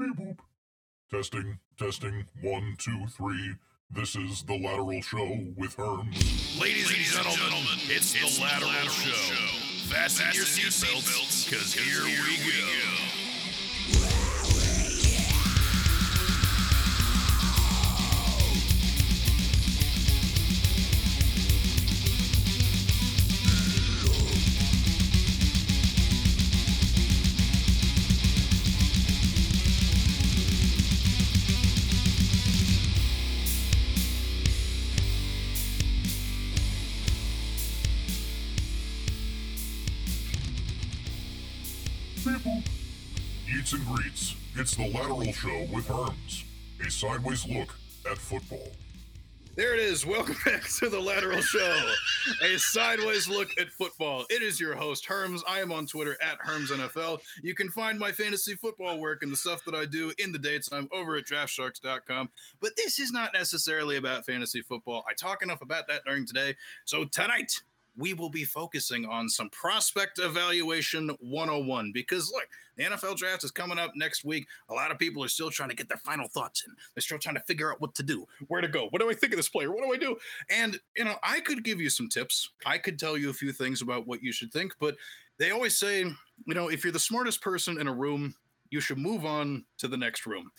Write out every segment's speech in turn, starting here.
Beep boop. Testing, testing, one, two, three. This is the Lateral Show with Herms. Ladies, and gentlemen, it's, the Lateral, Show. Fasten, your seatbelts, because here, we go. Lateral Show with Herms. A sideways look at football. There it is. Welcome back to the Lateral Show, a sideways look at football. It is your host, Herms. I am on Twitter at HermsNFL. You can find my fantasy football work and the stuff that I do in the daytime over at draftsharks.com. But this is not necessarily about fantasy football. I talk enough about that during today. So tonight, we will be focusing on some prospect evaluation 101 because look the nfl draft is coming up next week. A lot of people are still trying to get their final thoughts in. They're still trying to figure out what to do where to go. What do i think of this player? What do i do? And you know i could give you some tips. I could tell you a few things about what you should think but they always say you know if you're the smartest person in a room you should move on to the next room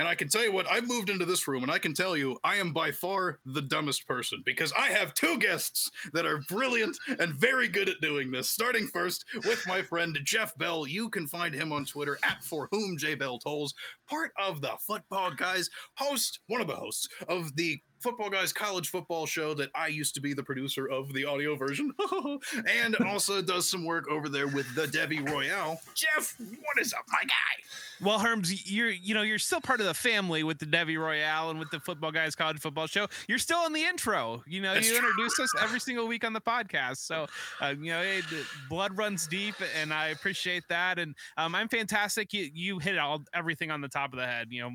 and I can tell you what, I've moved into this room and I can tell you I am by far the dumbest person because I have two guests that are brilliant and very good at doing this. Starting first with my friend Jeff Bell. You can find him on Twitter at for whom J Bell tolls, part of the Footballguys, host, one of the hosts of the Footballguys college football show that I used to be the producer of the audio version, and also does some work over there with the Devy Royale. Jeff, what is up, my guy? Well, Herms, you're you know you're still part of the family with the Devy Royale and with the Footballguys College Football Show. You're still in the intro. You know, That's you true. introduce us every single week on the podcast. So, uh, you know, it, blood runs deep, and I appreciate that. And um, I'm fantastic. You you hit all everything on the top of the head. You know.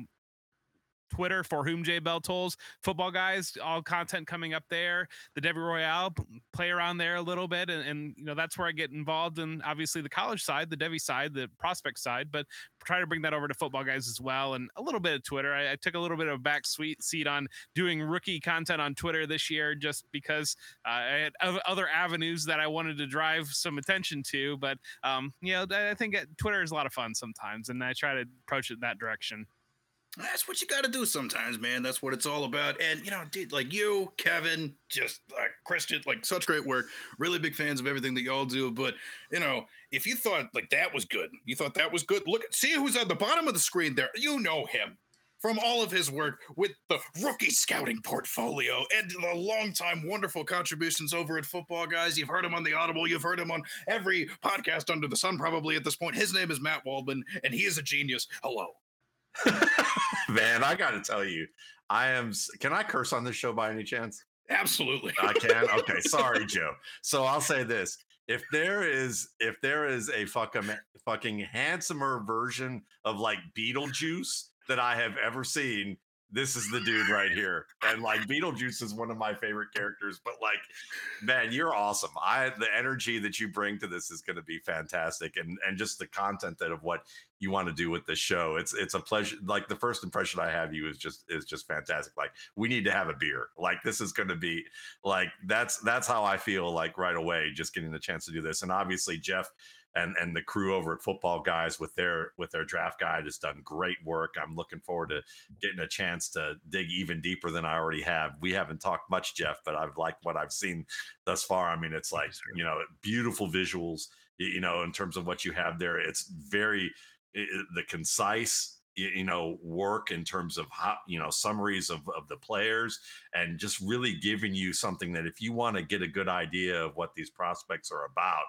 Twitter for whom J Bell tolls Footballguys, all content coming up there. The Devy Royale play around there a little bit, and, and you know that's where I get involved in obviously the college side, the Devy side, the prospect side, but try to bring that over to Footballguys as well, and a little bit of Twitter. I, I took a little bit of a back sweet seat on doing rookie content on Twitter this year, just because uh, I had other avenues that I wanted to drive some attention to. But um, you know, I think Twitter is a lot of fun sometimes, and I try to approach it that direction. That's what you got to do sometimes, man. That's what it's all about. And you know, dude, like you, Kevin, just uh, Christian, like such great work. Really big fans of everything that y'all do. But you know, if you thought like that was good, you thought that was good. Look, see who's at the bottom of the screen there. You know him from all of his work with the rookie scouting portfolio and the longtime wonderful contributions over at Footballguys. You've heard him on the Audible. You've heard him on every podcast under the sun, probably at this point. His name is Matt Waldman, and he is a genius. Hello. Man, I got to tell you, I am. Can I curse on this show by any chance? Absolutely. I can. Okay, sorry, Joe. So I'll say this: if there is, if there is a fucking fucking handsomer version of like Beetlejuice that I have ever seen, this is the dude right here. And like Beetlejuice is one of my favorite characters. But like, man, you're awesome. I the energy that you bring to this is going to be fantastic, and and just the content that of what you want to do with this show. It's it's a pleasure. Like the first impression I have you is just is just fantastic. Like we need to have a beer. Like this is going to be like that's that's how I feel like right away just getting the chance to do this. And obviously Jeff and and the crew over at Footballguys with their with their draft guide has done great work. I'm looking forward to getting a chance to dig even deeper than I already have. We haven't talked much, Jeff, but I've liked what I've seen thus far. I mean, it's like you know beautiful visuals. You know, in terms of what you have there, it's very the concise you know work in terms of how you know summaries of, of the players and just really giving you something that if you want to get a good idea of what these prospects are about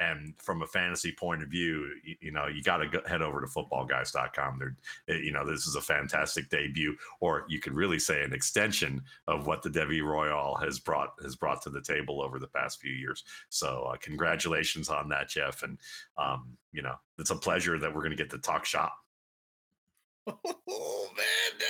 and from a fantasy point of view you, you know you got to head over to footballguys.com they're eh, you know this is a fantastic debut or you could really say an extension of what the Devy Royale has brought has brought to the table over the past few years so uh, congratulations on that jeff and um, you know it's a pleasure that we're going to get to talk shop Oh man,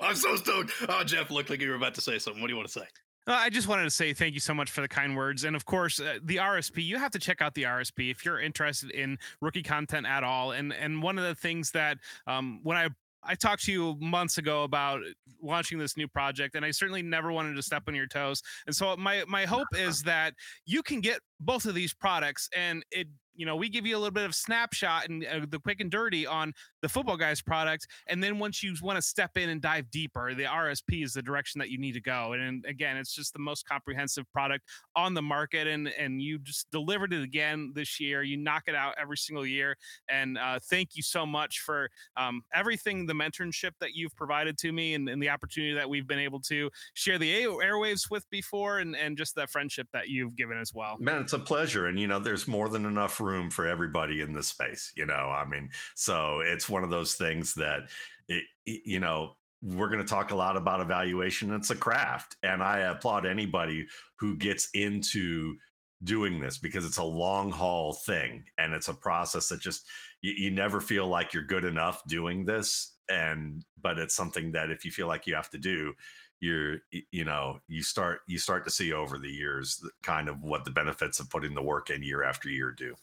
I'm so stoked. Oh, Jeff looked like you were about to say something. What do you want to say? I just wanted to say thank you so much for the kind words. And of course, uh, the RSP, you have to check out the RSP if you're interested in rookie content at all. And and one of the things that um, when I I talked to you months ago about launching this new project, and I certainly never wanted to step on your toes. And so my my hope is that you can get both of these products, and it you know we give you a little bit of snapshot and uh, the quick and dirty on the Footballguys product and then once you want to step in and dive deeper the rsp is the direction that you need to go and, and again it's just the most comprehensive product on the market and and you just delivered it again this year you knock it out every single year and uh, thank you so much for um, everything the mentorship that you've provided to me and, and, the opportunity that we've been able to share the airwaves with before and and just that friendship that you've given as well. Man it's a pleasure and you know there's more than enough room for everybody in this space you know i mean so it's one of those things that it, you know we're going to talk a lot about evaluation. It's a craft and i applaud anybody who gets into doing this because it's a long haul thing and it's a process that just you, you never feel like you're good enough doing this and but it's something that if you feel like you have to do you're you know you start you start to see over the years kind of what the benefits of putting the work in year after year do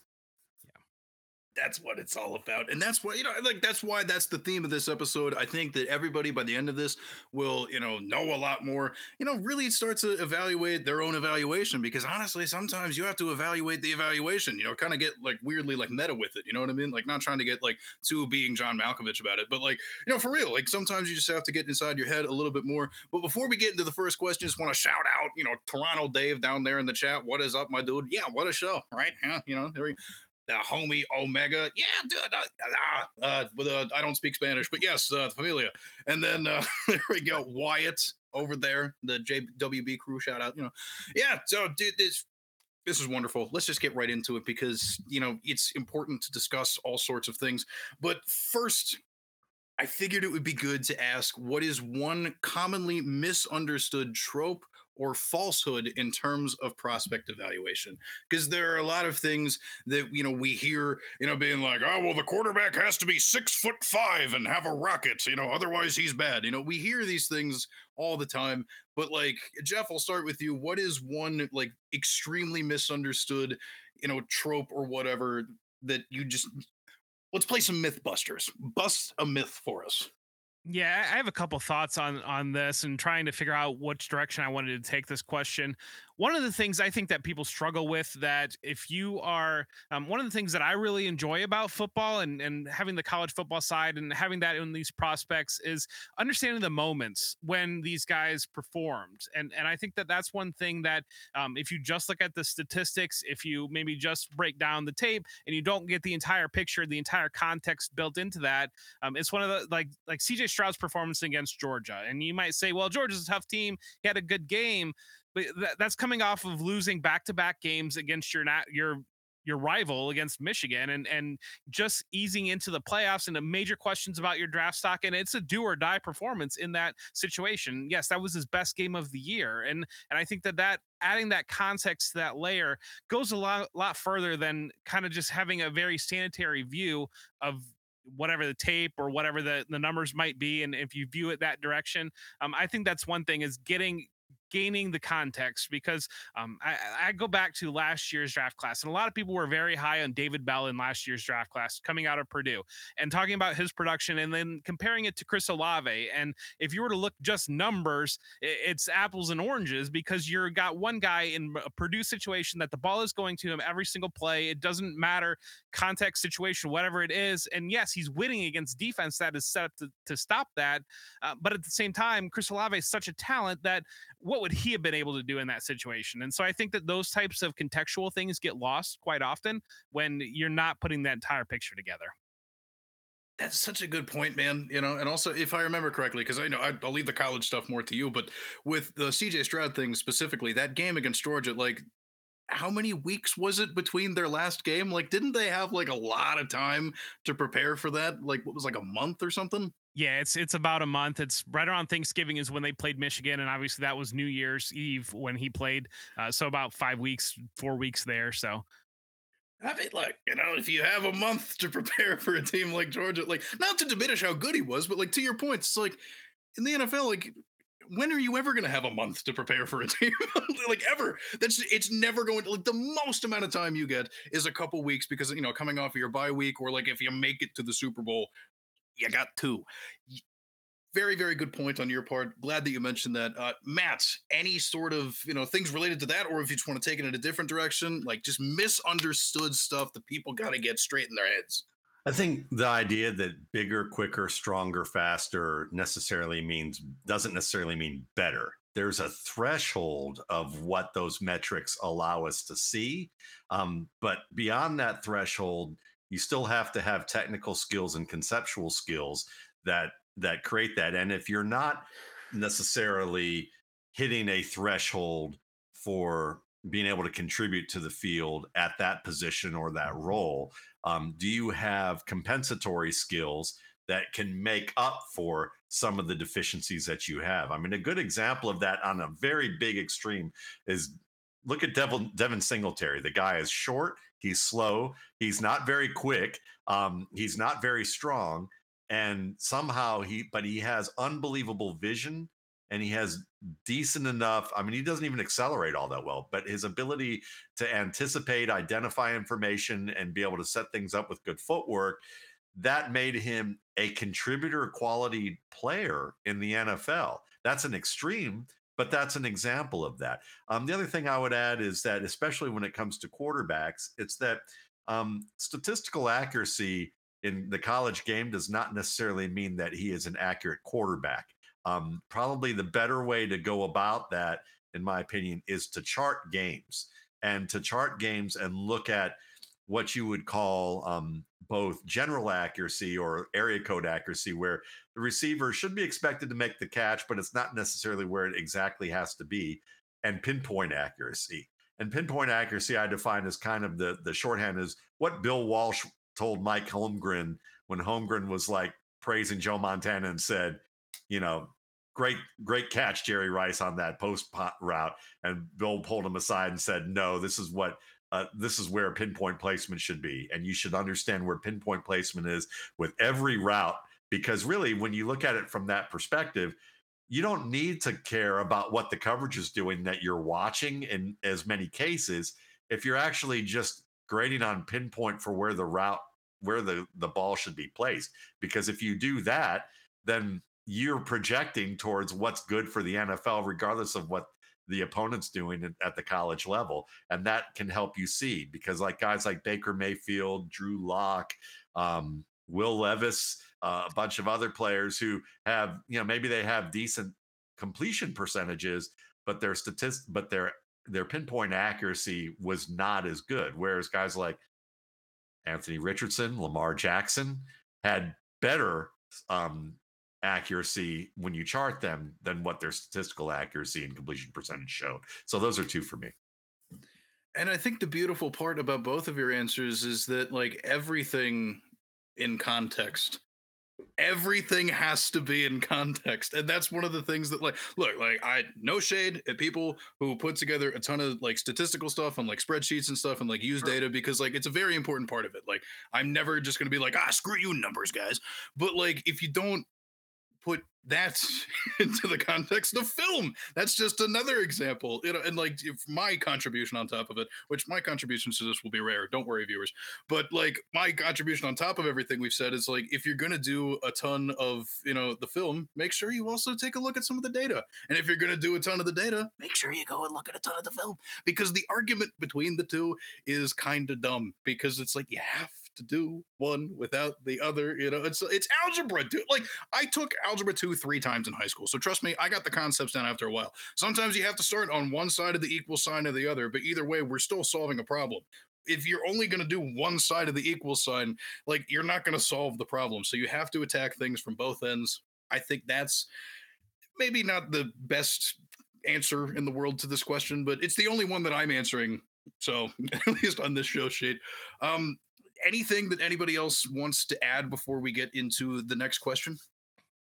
that's what it's all about. And that's why you know like that's why that's the theme of this episode. I think that everybody by the end of this will you know know a lot more. You know really start to evaluate their own evaluation because honestly sometimes you have to evaluate the evaluation you know kind of get like weirdly like meta with it you know what i mean? Like not trying to get like too being john malkovich about it but like you know for real like sometimes you just have to get inside your head a little bit more. But before we get into the first question just want to shout out you know toronto dave down there in the chat. What is up my dude? Yeah what a show right? Yeah you know there we the homie Omega. Yeah, dude. Uh, uh, with, uh, I don't speak Spanish, but yes, uh, Familia. And then uh, there we go. Wyatt over there, the JWB crew. Shout out. You know, yeah. So, dude, this this is wonderful. Let's just get right into it because you know it's important to discuss all sorts of things. But first, I figured it would be good to ask what is one commonly misunderstood trope or falsehood in terms of prospect evaluation. Because there are a lot of things that you know we hear you know being like oh well the quarterback has to be six foot five and have a rocket you know otherwise he's bad. You know we hear these things all the time but like jeff i'll start with you. What is one like extremely misunderstood you know trope or whatever that you just let's play some mythbusters. Bust a myth for us yeah, I have a couple thoughts on on this and trying to figure out which direction I wanted to take this question one of the things I think that people struggle with that if you are um, one of the things that I really enjoy about football and, and having the college football side and having that in these prospects is understanding the moments when these guys performed. And, and I think that that's one thing that um, if you just look at the statistics, if you maybe just break down the tape and you don't get the entire picture, the entire context built into that, um, it's one of the like like CJ Stroud's performance against Georgia. And you might say, well, Georgia's a tough team. He had a good game but that, that's coming off of losing back-to-back games against your not your your rival against Michigan and and just easing into the playoffs and the major questions about your draft stock and it's a do or die performance in that situation. Yes, that was his best game of the year and and I think that that adding that context to that layer goes a lot lot further than kind of just having a very sanitary view of whatever the tape or whatever the, the numbers might be and if you view it that direction um, i think that's one thing is getting gaining the context because um, I, I, go back to last year's draft class, and a lot of people were very high on David Bell in last year's draft class coming out of Purdue and talking about his production and then comparing it to Chris Olave. And if you were to look just numbers, it's apples and oranges because you're got one guy in a Purdue situation that the ball is going to him every single play. It doesn't matter context situation, whatever it is. And yes, he's winning against defense that is set up to, to stop that. Uh, but at the same time, Chris Olave is such a talent that what would he have been able to do in that situation? And so I think that those types of contextual things get lost quite often when you're not putting that entire picture together. That's such a good point, man. You know, and also if I remember correctly, because I know I, will leave the college stuff more to you, but with the CJ Stroud thing specifically, that game against Georgia, like how many weeks was it between their last game? Like, didn't they have like a lot of time to prepare for that? Like, what was like a month or something? Yeah, it's it's about a month. It's right around Thanksgiving is when they played Michigan, and obviously that was New Year's Eve when he played. Uh, so about five weeks, four weeks there. So I mean, like, you know, if you have a month to prepare for a team like Georgia, like, not to diminish how good he was, but like to your point, it's like in the NFL, like when are you ever going to have a month to prepare for a team? like ever? That's it's never going to like the most amount of time you get is a couple weeks because you know coming off of your bye week or like if you make it to the Super Bowl, you got two. Very, very good point on your part. Glad that you mentioned that. Uh, Matt, any sort of you know things related to that, or if you just want to take it in a different direction, like just misunderstood stuff that people got to get straight in their heads. I think the idea that bigger, quicker, stronger, faster necessarily means doesn't necessarily mean better. There's a threshold of what those metrics allow us to see. Um, but beyond that threshold, you still have to have technical skills and conceptual skills that that create that. And if you're not necessarily hitting a threshold for being able to contribute to the field at that position or that role, um, do you have compensatory skills that can make up for some of the deficiencies that you have? I mean, a good example of that on a very big extreme is look at Devin, Devin Singletary. The guy is short, he's slow, he's not very quick, um, he's not very strong, and somehow he, but he has unbelievable vision and he has decent enough. I mean, he doesn't even accelerate all that well, but his ability to anticipate, identify information, and be able to set things up with good footwork that made him a contributor quality player in the NFL. That's an extreme, but that's an example of that. Um, the other thing I would add is that, especially when it comes to quarterbacks, it's that um, statistical accuracy in the college game does not necessarily mean that he is an accurate quarterback. Um, probably the better way to go about that, in my opinion, is to chart games and to chart games and look at what you would call um, both general accuracy or area code accuracy, where the receiver should be expected to make the catch, but it's not necessarily where it exactly has to be, and pinpoint accuracy. And pinpoint accuracy, I define as kind of the the shorthand is what Bill Walsh told Mike Holmgren when Holmgren was like praising Joe Montana and said, you know, great, great catch, Jerry Rice, on that post route. And Bill pulled him aside and said, no, this is what. Uh, this is where pinpoint placement should be. And you should understand where pinpoint placement is with every route. Because really, when you look at it from that perspective, you don't need to care about what the coverage is doing that you're watching in as many cases. If you're actually just grading on pinpoint for where the route, where the, the ball should be placed. Because if you do that, then you're projecting towards what's good for the NFL, regardless of what the opponent's doing at the college level. And that can help you see because, like guys like Baker Mayfield, Drew Lock, um, Will Levis, uh, a bunch of other players who have, you know, maybe they have decent completion percentages, but their statist, but their their pinpoint accuracy was not as good. Whereas guys like Anthony Richardson, Lamar Jackson had better um, accuracy when you chart them than what their statistical accuracy and completion percentage showed. So those are two for me. And I think the beautiful part about both of your answers is that like everything in context everything has to be in context and that's one of the things that like look like i no shade at people who put together a ton of like statistical stuff on like spreadsheets and stuff and like use data because like it's a very important part of it like i'm never just going to be like ah screw you numbers guys but like if you don't put that into the context of film. That's just another example. You know, and like my contribution on top of it, which my contributions to this will be rare. Don't worry, viewers. But like my contribution on top of everything we've said is like if you're gonna do a ton of you know the film, make sure you also take a look at some of the data. And if you're gonna do a ton of the data, make sure you go and look at a ton of the film because the argument between the two is kind of dumb because it's like you have to do one without the other. You know, it's it's algebra, dude. Like I took algebra two three times in high school, so trust me, I got the concepts down after a while. Sometimes you have to start on one side of the equal sign or the other, but either way, we're still solving a problem. If you're only going to do one side of the equal sign, like you're not going to solve the problem. So you have to attack things from both ends. I think that's maybe not the best answer in the world to this question, but it's the only one that I'm answering. So at least on this show sheet. Um, anything that anybody else wants to add before we get into the next question?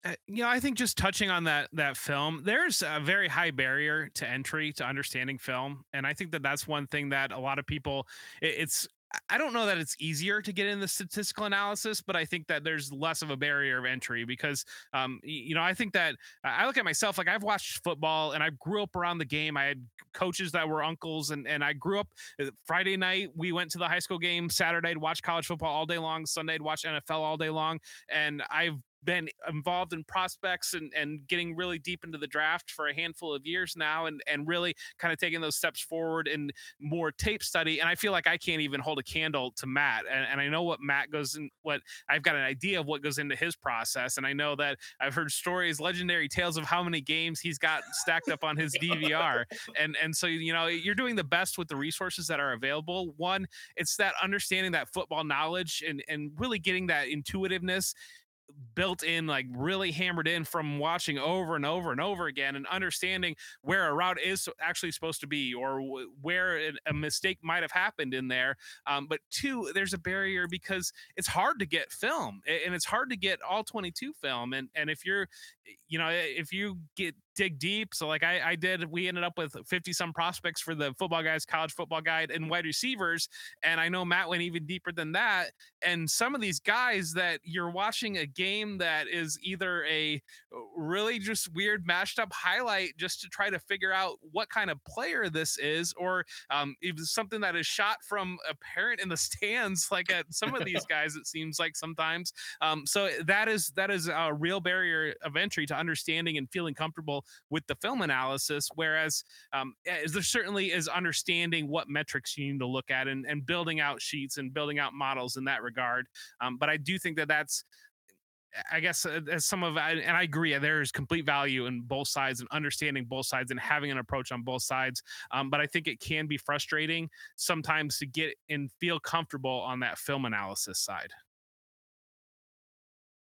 Uh, know, I think just touching on that that film, there's a very high barrier to entry to understanding film, and I think that that's one thing that a lot of people. It, it's I don't know that it's easier to get in the statistical analysis, but I think that there's less of a barrier of entry because, um, you know, I think that I look at myself like I've watched football and I grew up around the game. I had coaches that were uncles, and and I grew up uh, Friday night. We went to the high school game. Saturday to watch college football all day long. Sunday to watch NFL all day long, and I've been involved in prospects and, and getting really deep into the draft for a handful of years now and, and really kind of taking those steps forward in more tape study. And I feel like I can't even hold a candle to Matt. And, and I know what Matt goes in, what I've got an idea of what goes into his process. And I know that I've heard stories, legendary tales of how many games he's got stacked up on his DVR. And, and so, you know, you're doing the best with the resources that are available. One, it's that understanding that football knowledge and, and really getting that intuitiveness built in, like really hammered in from watching over and over and over again and understanding where a route is actually supposed to be or w- where a mistake might have happened in there. Um, but two, there's a barrier because it's hard to get film and it's hard to get all 22 film. And, and if you're, you know, if you get dig deep. So like I, I did, we ended up with 50 some prospects for the Footballguys, college football guide and wide receivers. And I know Matt went even deeper than that. And some of these guys that you're watching a game that is either a uh, really just weird mashed up highlight just to try to figure out what kind of player this is, or um, even something that is shot from a parent in the stands, like at some of these guys, it seems like sometimes. Um, so that is, that is a real barrier of entry to understanding and feeling comfortable with the film analysis. Whereas um, eh, there certainly is understanding what metrics you need to look at and, and building out sheets and building out models in that regard. Um, but I do think that that's I guess uh, as some of and I agree there is complete value in both sides and understanding both sides and having an approach on both sides. Um, but I think it can be frustrating sometimes to get and feel comfortable on that film analysis side.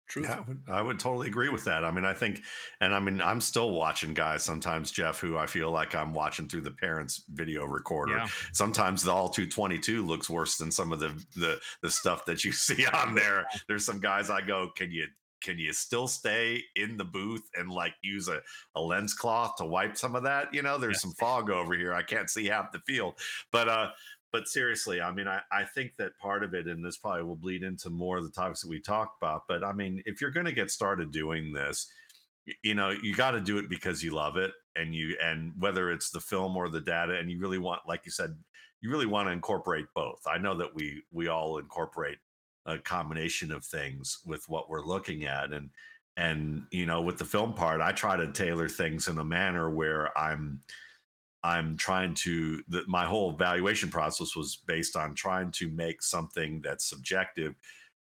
True. Yeah, I would, I would totally agree with that. I mean, I think, and I mean, I'm still watching guys sometimes, Jeff, who I feel like I'm watching through the parents' video recorder. Yeah. Sometimes the all 222 looks worse than some of the the the stuff that you see on there. There's some guys I go, can you can you still stay in the booth and like use a, a lens cloth to wipe some of that? You know, there's yeah. some fog over here. I can't see half the field. But uh but seriously, I mean, I, I think that part of it, and this probably will bleed into more of the topics that we talked about. But I mean, if you're going to get started doing this, you know, you got to do it because you love it, and you and whether it's the film or the data, and you really want, like you said, you really want to incorporate both. I know that we we all incorporate a combination of things with what we're looking at, and and you know, with the film part, I try to tailor things in a manner where I'm I'm trying to that my whole evaluation process was based on trying to make something that's subjective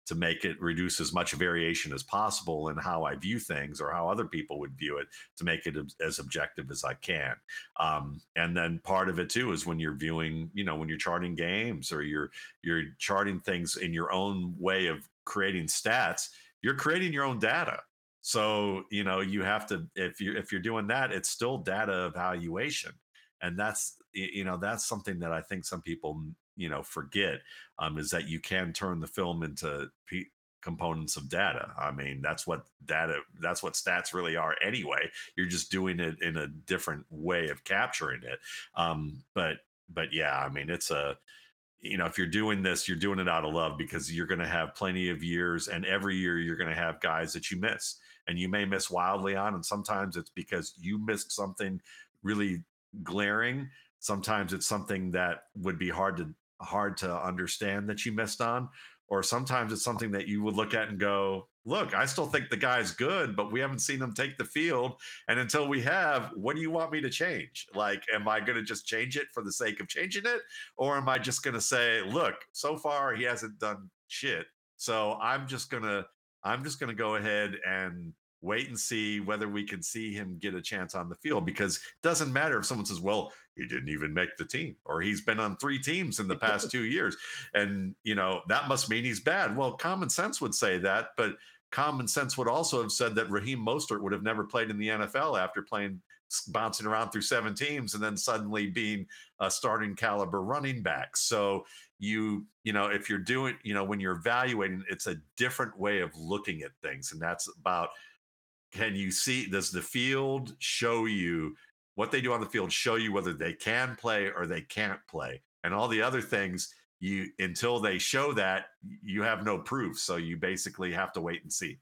to make it reduce as much variation as possible in how I view things or how other people would view it to make it as objective as I can. Um, and then part of it too is when you're viewing, you know, when you're charting games or you're you're charting things in your own way of creating stats, you're creating your own data. So you know you have to if you if you're doing that, it's still data evaluation and that's you know that's something that I think some people you know forget um, is that you can turn the film into p- components of data. I mean that's what data that's what stats really are anyway. You're just doing it in a different way of capturing it. Um, but but yeah, I mean it's a you know if you're doing this you're doing it out of love because you're going to have plenty of years and every year you're going to have guys that you miss and you may miss wildly on and sometimes it's because you missed something really glaring. Sometimes it's something that would be hard to hard to understand that you missed on, or sometimes it's something that you would look at and go, "Look, I still think the guy's good, but we haven't seen him take the field, and until we have, what do you want me to change? Like, am I going to just change it for the sake of changing it, or am I just going to say, look, so far he hasn't done shit, so I'm just gonna I'm just gonna go ahead and wait and see whether we can see him get a chance on the field because it doesn't matter if someone says, well, he didn't even make the team or he's been on three teams in the past two years. And, you know, that must mean he's bad. Well, common sense would say that, but common sense would also have said that Raheem Mostert would have never played in the NFL after playing bouncing around through seven teams and then suddenly being a starting caliber running back. So you, you know, if you're doing, you know, when you're evaluating, it's a different way of looking at things. And that's about can you see does the field show you what they do on the field show you whether they can play or they can't play and all the other things you until they show that you have no proof. So you basically have to wait and see.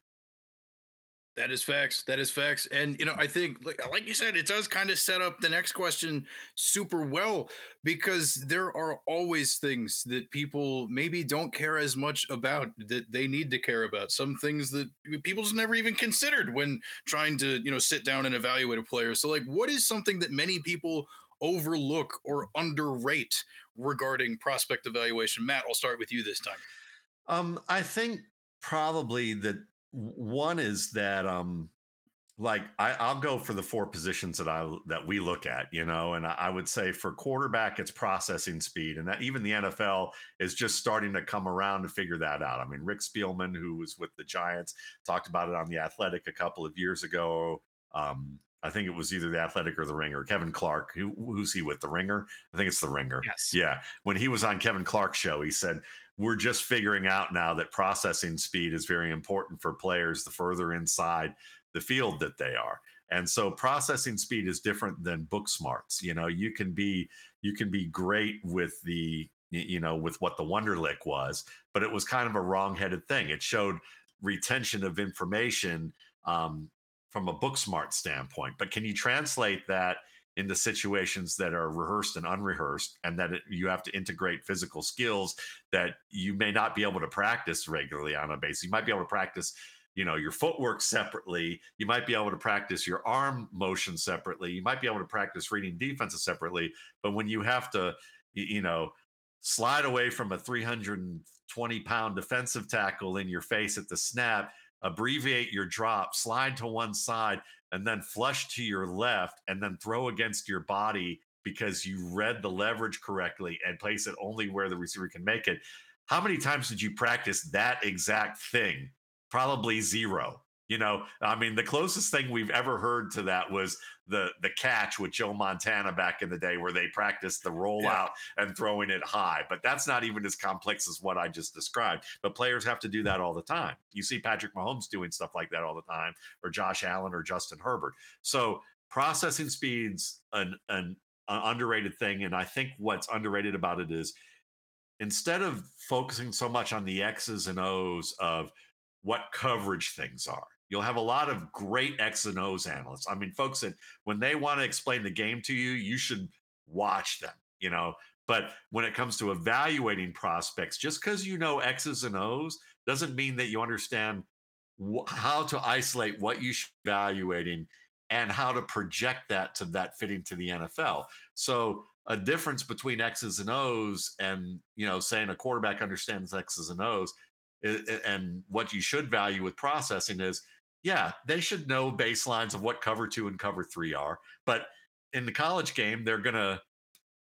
That is facts. That is facts. And you know, I think like, like you said, it does kind of set up the next question super well because there are always things that people maybe don't care as much about that they need to care about. Some things that people's never even considered when trying to, you know, sit down and evaluate a player. So like what is something that many people overlook or underrate regarding prospect evaluation? Matt, I'll start with you this time. Um, I think probably that one is that um like I, I'll go for the four positions that I that we look at, you know, and I, I would say for quarterback, it's processing speed, and that even the NFL is just starting to come around to figure that out. I mean, Rick Spielman, who was with the Giants, talked about it on the Athletic a couple of years ago. Um, I think it was either the Athletic or the Ringer. Kevin Clark, who who's he with the Ringer? I think it's the Ringer. Yes. Yeah. When he was on Kevin Clark's show, he said we're just figuring out now that processing speed is very important for players the further inside the field that they are. And so processing speed is different than book smarts. You know you can be you can be great with the you know with what the wonderlic was but it was kind of a wrong-headed thing. It showed retention of information um, from a book smart standpoint. But can you translate that into situations that are rehearsed and unrehearsed and that it, you have to integrate physical skills that you may not be able to practice regularly on a base. you might be able to practice you know your footwork separately. You might be able to practice your arm motion separately. You might be able to practice reading defenses separately. But when you have to you know slide away from a 320 pound defensive tackle in your face at the snap abbreviate your drop slide to one side and then flush to your left and then throw against your body because you read the leverage correctly and place it only where the receiver can make it. How many times did you practice that exact thing? Probably zero. You know, I mean, the closest thing we've ever heard to that was the the catch with Joe Montana back in the day, where they practiced the rollout yeah. and throwing it high. But that's not even as complex as what I just described. But players have to do that all the time. You see Patrick Mahomes doing stuff like that all the time, or Josh Allen or Justin Herbert. So processing speeds an an, an underrated thing, and I think what's underrated about it is instead of focusing so much on the X's and O's of what coverage things are You'll have a lot of great X and O's analysts. I mean, folks that when they want to explain the game to you, you should watch them, you know. But when it comes to evaluating prospects, just because you know X's and O's doesn't mean that you understand wh- how to isolate what you should be evaluating and how to project that to that fitting to the NFL. So a difference between X's and O's and you know saying a quarterback understands X's and O's and what you should value with processing is yeah, they should know baselines of what cover two and cover three are. But in the college game, they're gonna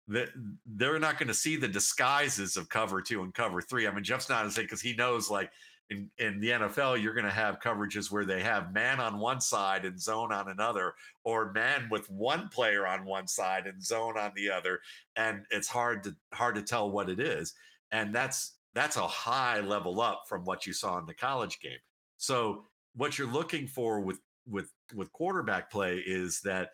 they're not to see the disguises of cover two and cover three. I mean, Jeff's not saying because he knows like in, in the NFL, you're to have coverages where they have man on one side and zone on another, or man with one player on one side and zone on the other, and it's hard to hard to tell what it is. And that's that's a high level up from what you saw in the college game. So what you're looking for with with with quarterback play is that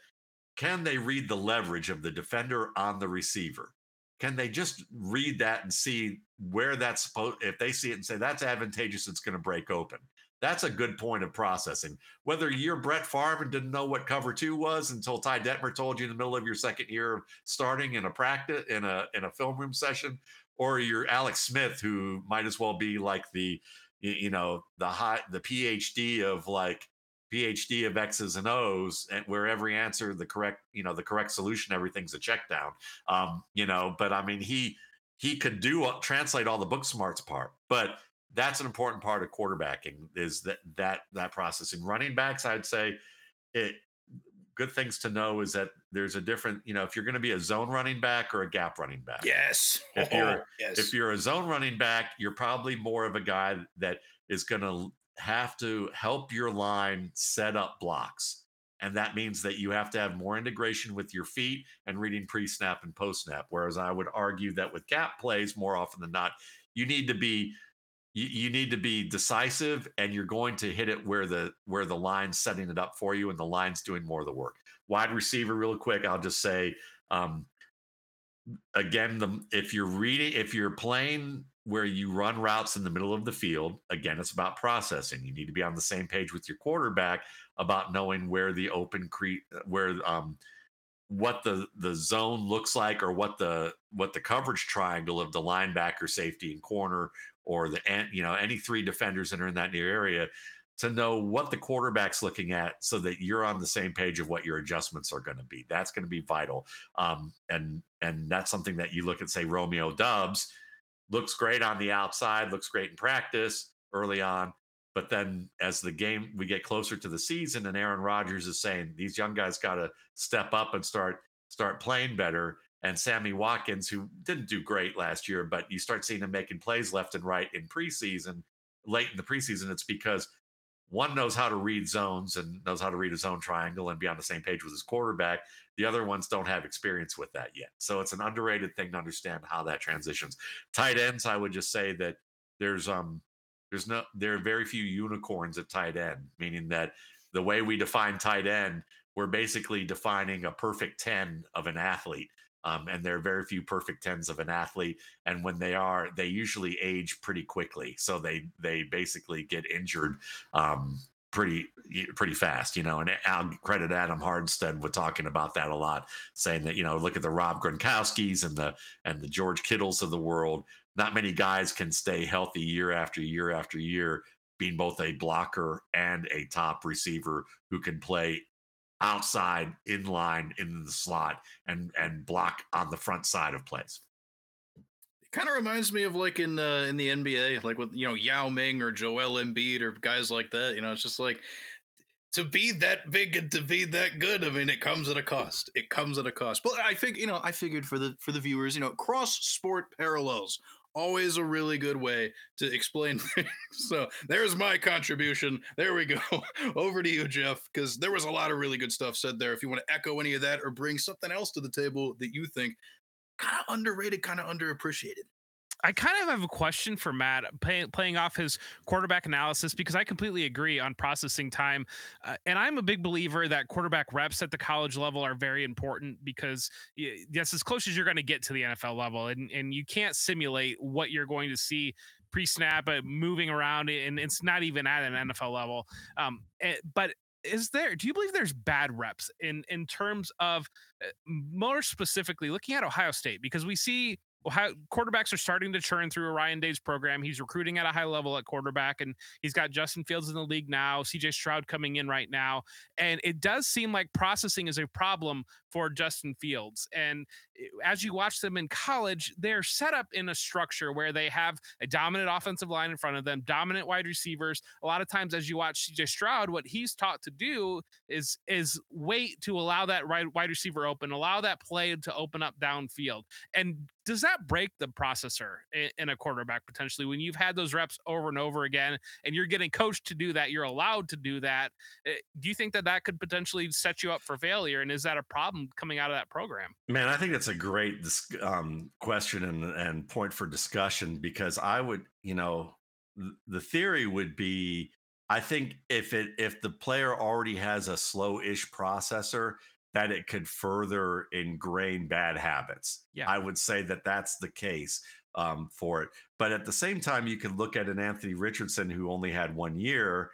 can they read the leverage of the defender on the receiver? Can they just read that and see where that's supposed? If they see it and say that's advantageous, it's going to break open. That's a good point of processing. Whether you're Brett Favre didn't know what cover two was until Ty Detmer told you in the middle of your second year of starting in a practice in a in a film room session, or you're Alex Smith who might as well be like the you know the high the phd of like phd of x's and o's and where every answer the correct you know the correct solution everything's a check down. Um you know but i mean he he could do translate all the book smarts part but that's an important part of quarterbacking is that that that processing. Running backs i'd say it good things to know is that there's a different, you know, if you're going to be a zone running back or a gap running back. Yes. If oh, you're yes. if you're a zone running back, you're probably more of a guy that is going to have to help your line set up blocks. And that means that you have to have more integration with your feet and reading pre snap and post snap. Whereas I would argue that with gap plays, more often than not, you need to be you, you need to be decisive and you're going to hit it where the where the line's setting it up for you and the line's doing more of the work wide receiver real quick i'll just say um, again, the if you're reading, if you're playing where you run routes in the middle of the field, again, it's about processing. You need to be on the same page with your quarterback about knowing where the open cre- where um what the the zone looks like or what the what the coverage triangle of the linebacker safety and corner or the you know any three defenders that are in that near area to know what the quarterback's looking at so that you're on the same page of what your adjustments are going to be. That's going to be vital. Um, and and that's something that you look at say Romeo Doubs looks great on the outside looks great in practice early on. But then as the game we get closer to the season and Aaron Rodgers is saying these young guys got to step up and start start playing better and Sammy Watkins who didn't do great last year but you start seeing him making plays left and right in preseason late in the preseason it's because one knows how to read zones and knows how to read a zone triangle and be on the same page with his quarterback. The other ones don't have experience with that yet. So it's an underrated thing to understand how that transitions. Tight ends I would just say that there's um there's no there are very few unicorns at tight end, meaning that the way we define tight end, we're basically defining a perfect 10 of an athlete. Um, and there are very few perfect tens of an athlete, and when they are, they usually age pretty quickly. So they they basically get injured um, pretty pretty fast, you know. And I'll credit Adam Harstad with talking about that a lot, saying that you know, look at the Rob Gronkowski's and the and the George Kittles of the world not many guys can stay healthy year after year after year, being both a blocker and a top receiver who can play outside, in line, in the slot, and and block on the front side of plays. It kind of reminds me of like in uh, in the NBA, like with you know Yao Ming or Joel Embiid or guys like that. You know, it's just like to be that big and to be that good. I mean, it comes at a cost. It comes at a cost. But I think you know, I figured for the for the viewers, you know, cross sport parallels always a really good way to explain things. So there's my contribution. There we go. Over to you, Jeff, because there was a lot of really good stuff said there. If you want to echo any of that or bring something else to the table that you think kind of underrated, kind of underappreciated. I kind of have a question for Matt playing off his quarterback analysis because I completely agree on processing time. Uh, and I'm a big believer that quarterback reps at the college level are very important because that's as close as you're going to get to the NFL level. And, and you can't simulate what you're going to see pre snap, uh, moving around, and it's not even at an NFL level. Um, eh, but is there do you believe there's bad reps in in terms of uh, more specifically looking at ohio state because we see how quarterbacks are starting to churn through Ryan Day's program. He's recruiting at a high level at quarterback, and he's got Justin Fields in the league now, CJ Stroud coming in right now. And it does seem like processing is a problem for Justin Fields. And eh, as you watch them in college, they're set up in a structure where they have a dominant offensive line in front of them, dominant wide receivers. A lot of times, as you watch CJ Stroud, what he's taught to do is is wait to allow that wide receiver open, allow that play to open up downfield. And does that break the processor in, a quarterback potentially when you've had those reps over and over again and you're getting coached to do that you're allowed to do that eh, do you think that that could potentially set you up for failure and is that a problem coming out of that program? Man i think that's a great um, question and, and point for discussion because i would you know the theory would be I think if it if the player already has a slow-ish processor, that it could further ingrain bad habits. Yeah. I would say that that's the case um, for it. But at the same time, you could look at an Anthony Richardson who only had one year,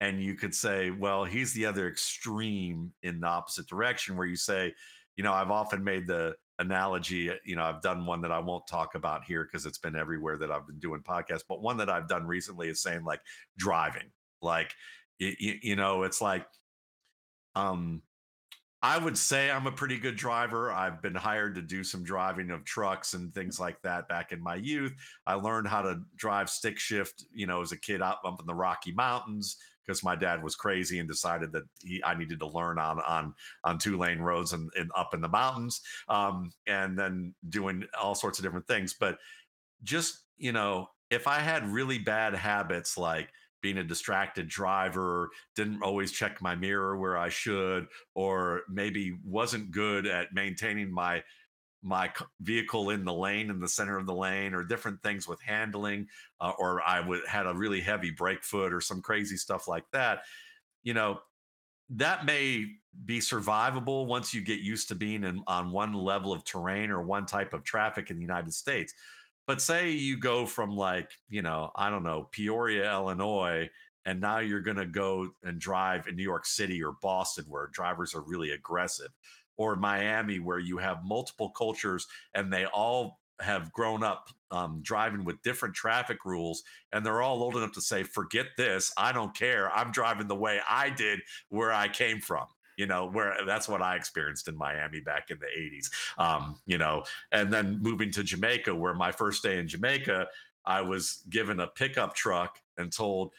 and you could say, well, he's the other extreme in the opposite direction, where you say, you know, I've often made the analogy, uh, you know, I've done one that I won't talk about here because it's been everywhere that I've been doing podcasts, but one that I've done recently is saying like driving, like, you, you know, it's like, um, I would say I'm a pretty good driver. I've been hired to do some driving of trucks and things like that back in my youth. I learned how to drive stick shift, you know, as a kid up up in the Rocky Mountains because my dad was crazy and decided that he, I needed to learn on on on two lane roads and, and up in the mountains, um, and then doing all sorts of different things. But just you know, if I had really bad habits like being a distracted driver, didn't always check my mirror where I should, or maybe wasn't good at maintaining my my vehicle in the lane in the center of the lane or different things with handling uh, or i would had a really heavy brake foot or some crazy stuff like that you know that may be survivable once you get used to being in, on one level of terrain or one type of traffic in the United States. But say you go from like, you know, I don't know, Peoria, Illinois, and now you're going to go and drive in New York City or Boston where drivers are really aggressive, or Miami where you have multiple cultures and they all have grown up um, driving with different traffic rules and they're all old enough to say forget this i don't care i'm driving the way i did where i came from you know where that's what i experienced in miami back in the 80s um, you know and then moving to jamaica where my first day in jamaica i was given a pickup truck and told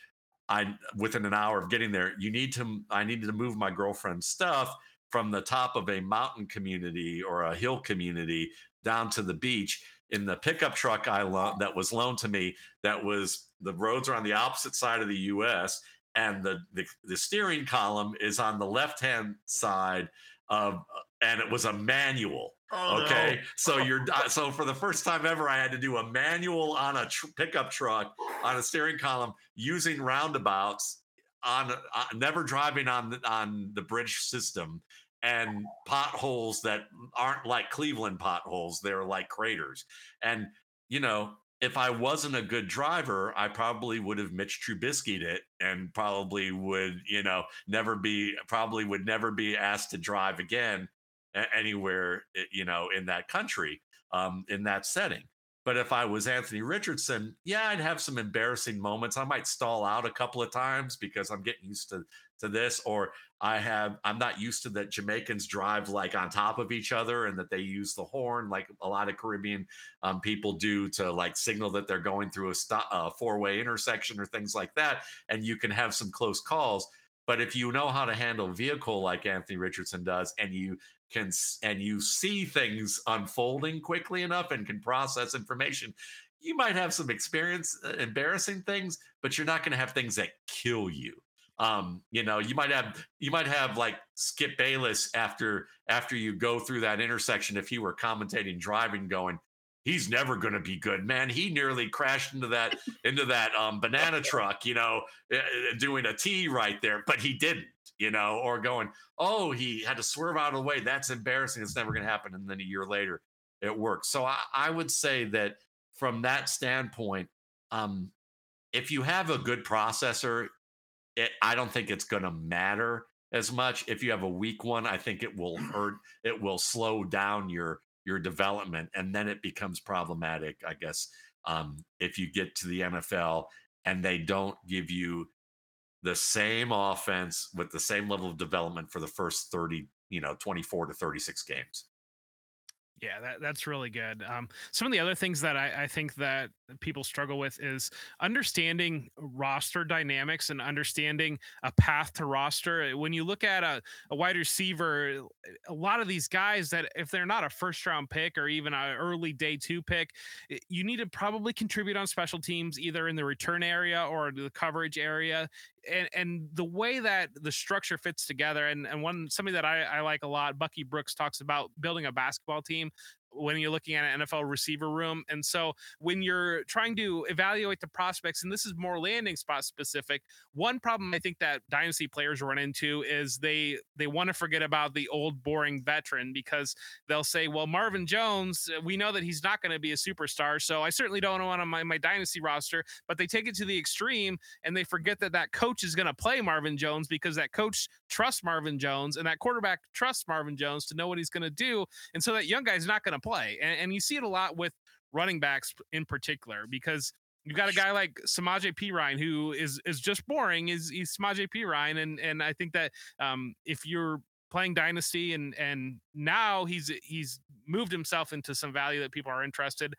i within an hour of getting there you need to i needed to move my girlfriend's stuff from the top of a mountain community or a hill community down to the beach in the pickup truck I loaned that was loaned to me. That was the roads are on the opposite side of the U.S. and the the, the steering column is on the left hand side of, and it was a manual. Oh, okay, no. so you're uh, so for the first time ever, I had to do a manual on a tr- pickup truck on a steering column using roundabouts on uh, never driving on the, on the bridge system and potholes that aren't like Cleveland potholes. They're like craters. And, you know, if I wasn't a good driver, I probably would have Mitch Trubisky'd it and probably would, you know, never be, probably would never be asked to drive again anywhere, eh, you know, in that country, um, in that setting. But if I was Anthony Richardson, yeah, I'd have some embarrassing moments. I might stall out a couple of times because I'm getting used to to this, or I have I'm not used to that Jamaicans drive like on top of each other and that they use the horn like a lot of Caribbean um, people do to like signal that they're going through a, st- a four way intersection or things like that, and you can have some close calls. But if you know how to handle vehicle like Anthony Richardson does, and you can and you see things unfolding quickly enough and can process information, you might have some experience uh, embarrassing things, but you're not going to have things that kill you um, you know, you might have you might have like Skip Bayless after after you go through that intersection if he were commentating driving going, he's never going to be good man. He nearly crashed into that into that um, banana truck you know uh, doing a t right there but he didn't you know or going oh he had to swerve out of the way. That's embarrassing. It's never going to happen. And then a year later it works. so I, I would say that from that standpoint um, if you have a good processor it, I don't think it's going to matter as much. If you have a weak one, I think it will hurt. It will slow down your your development, and then it becomes problematic. I guess um, if you get to the NFL and they don't give you the same offense with the same level of development for the first 30 you know 24 to 36 games yeah, that, that's really good. Um, some of the other things that I, I, think that people struggle with is understanding roster dynamics and understanding a path to roster. When you look at a, a wide receiver, a lot of these guys that if they're not a first round pick or even an early day two pick, you need to probably contribute on special teams, either in the return area or the coverage area and and the way that the structure fits together and and one something that I, I like a lot bucky brooks talks about building a basketball team when you're looking at an NFL receiver room. And so when you're trying to evaluate the prospects, and this is more landing spot specific, one problem I think that dynasty players run into is they they want to forget about the old boring veteran because they'll say, well, Marvin Jones, uh, we know that he's not going to be a superstar, so I certainly don't want him on my, my dynasty roster. But they take it to the extreme and they forget that that coach is going to play Marvin Jones because that coach trusts Marvin Jones and that quarterback trusts Marvin Jones to know what he's going to do, and so that young guy's not going to play. And, and you see it a lot with running backs in particular because you've got a guy like Samaje Perine who is is just boring. Is he's Samaje Perine, and and I think that um, if you're playing dynasty and and now he's he's moved himself into some value that people are interested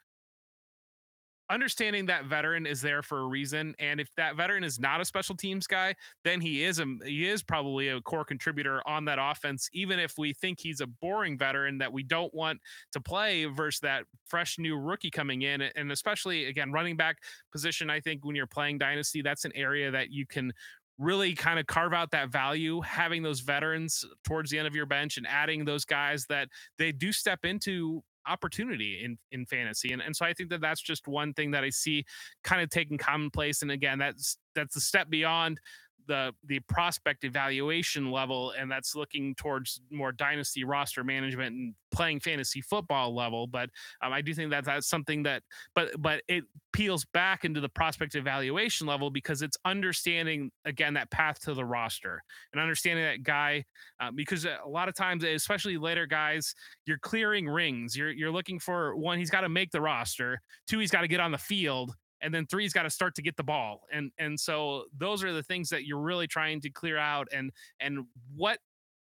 understanding that veteran is there for a reason and if that veteran is not a special teams guy then he is a he is probably a core contributor on that offense even if we think he's a boring veteran that we don't want to play versus that fresh new rookie coming in and especially again running back position i think when you're playing dynasty that's an area that you can really kind of carve out that value having those veterans towards the end of your bench and adding those guys that they do step into opportunity in in fantasy and and so i think that that's just one thing that i see kind of taking commonplace and again that's that's a step beyond the the prospect evaluation level and that's looking towards more dynasty roster management and playing fantasy football level but um, i do think that that's something that but but it peels back into the prospect evaluation level because it's understanding again that path to the roster and understanding that guy uh, because a lot of times especially later guys you're clearing rings. You're you're looking for one he's got to make the roster. Two he's got to get on the field and then three's got to start to get the ball and and so those are the things that you're really trying to clear out and and what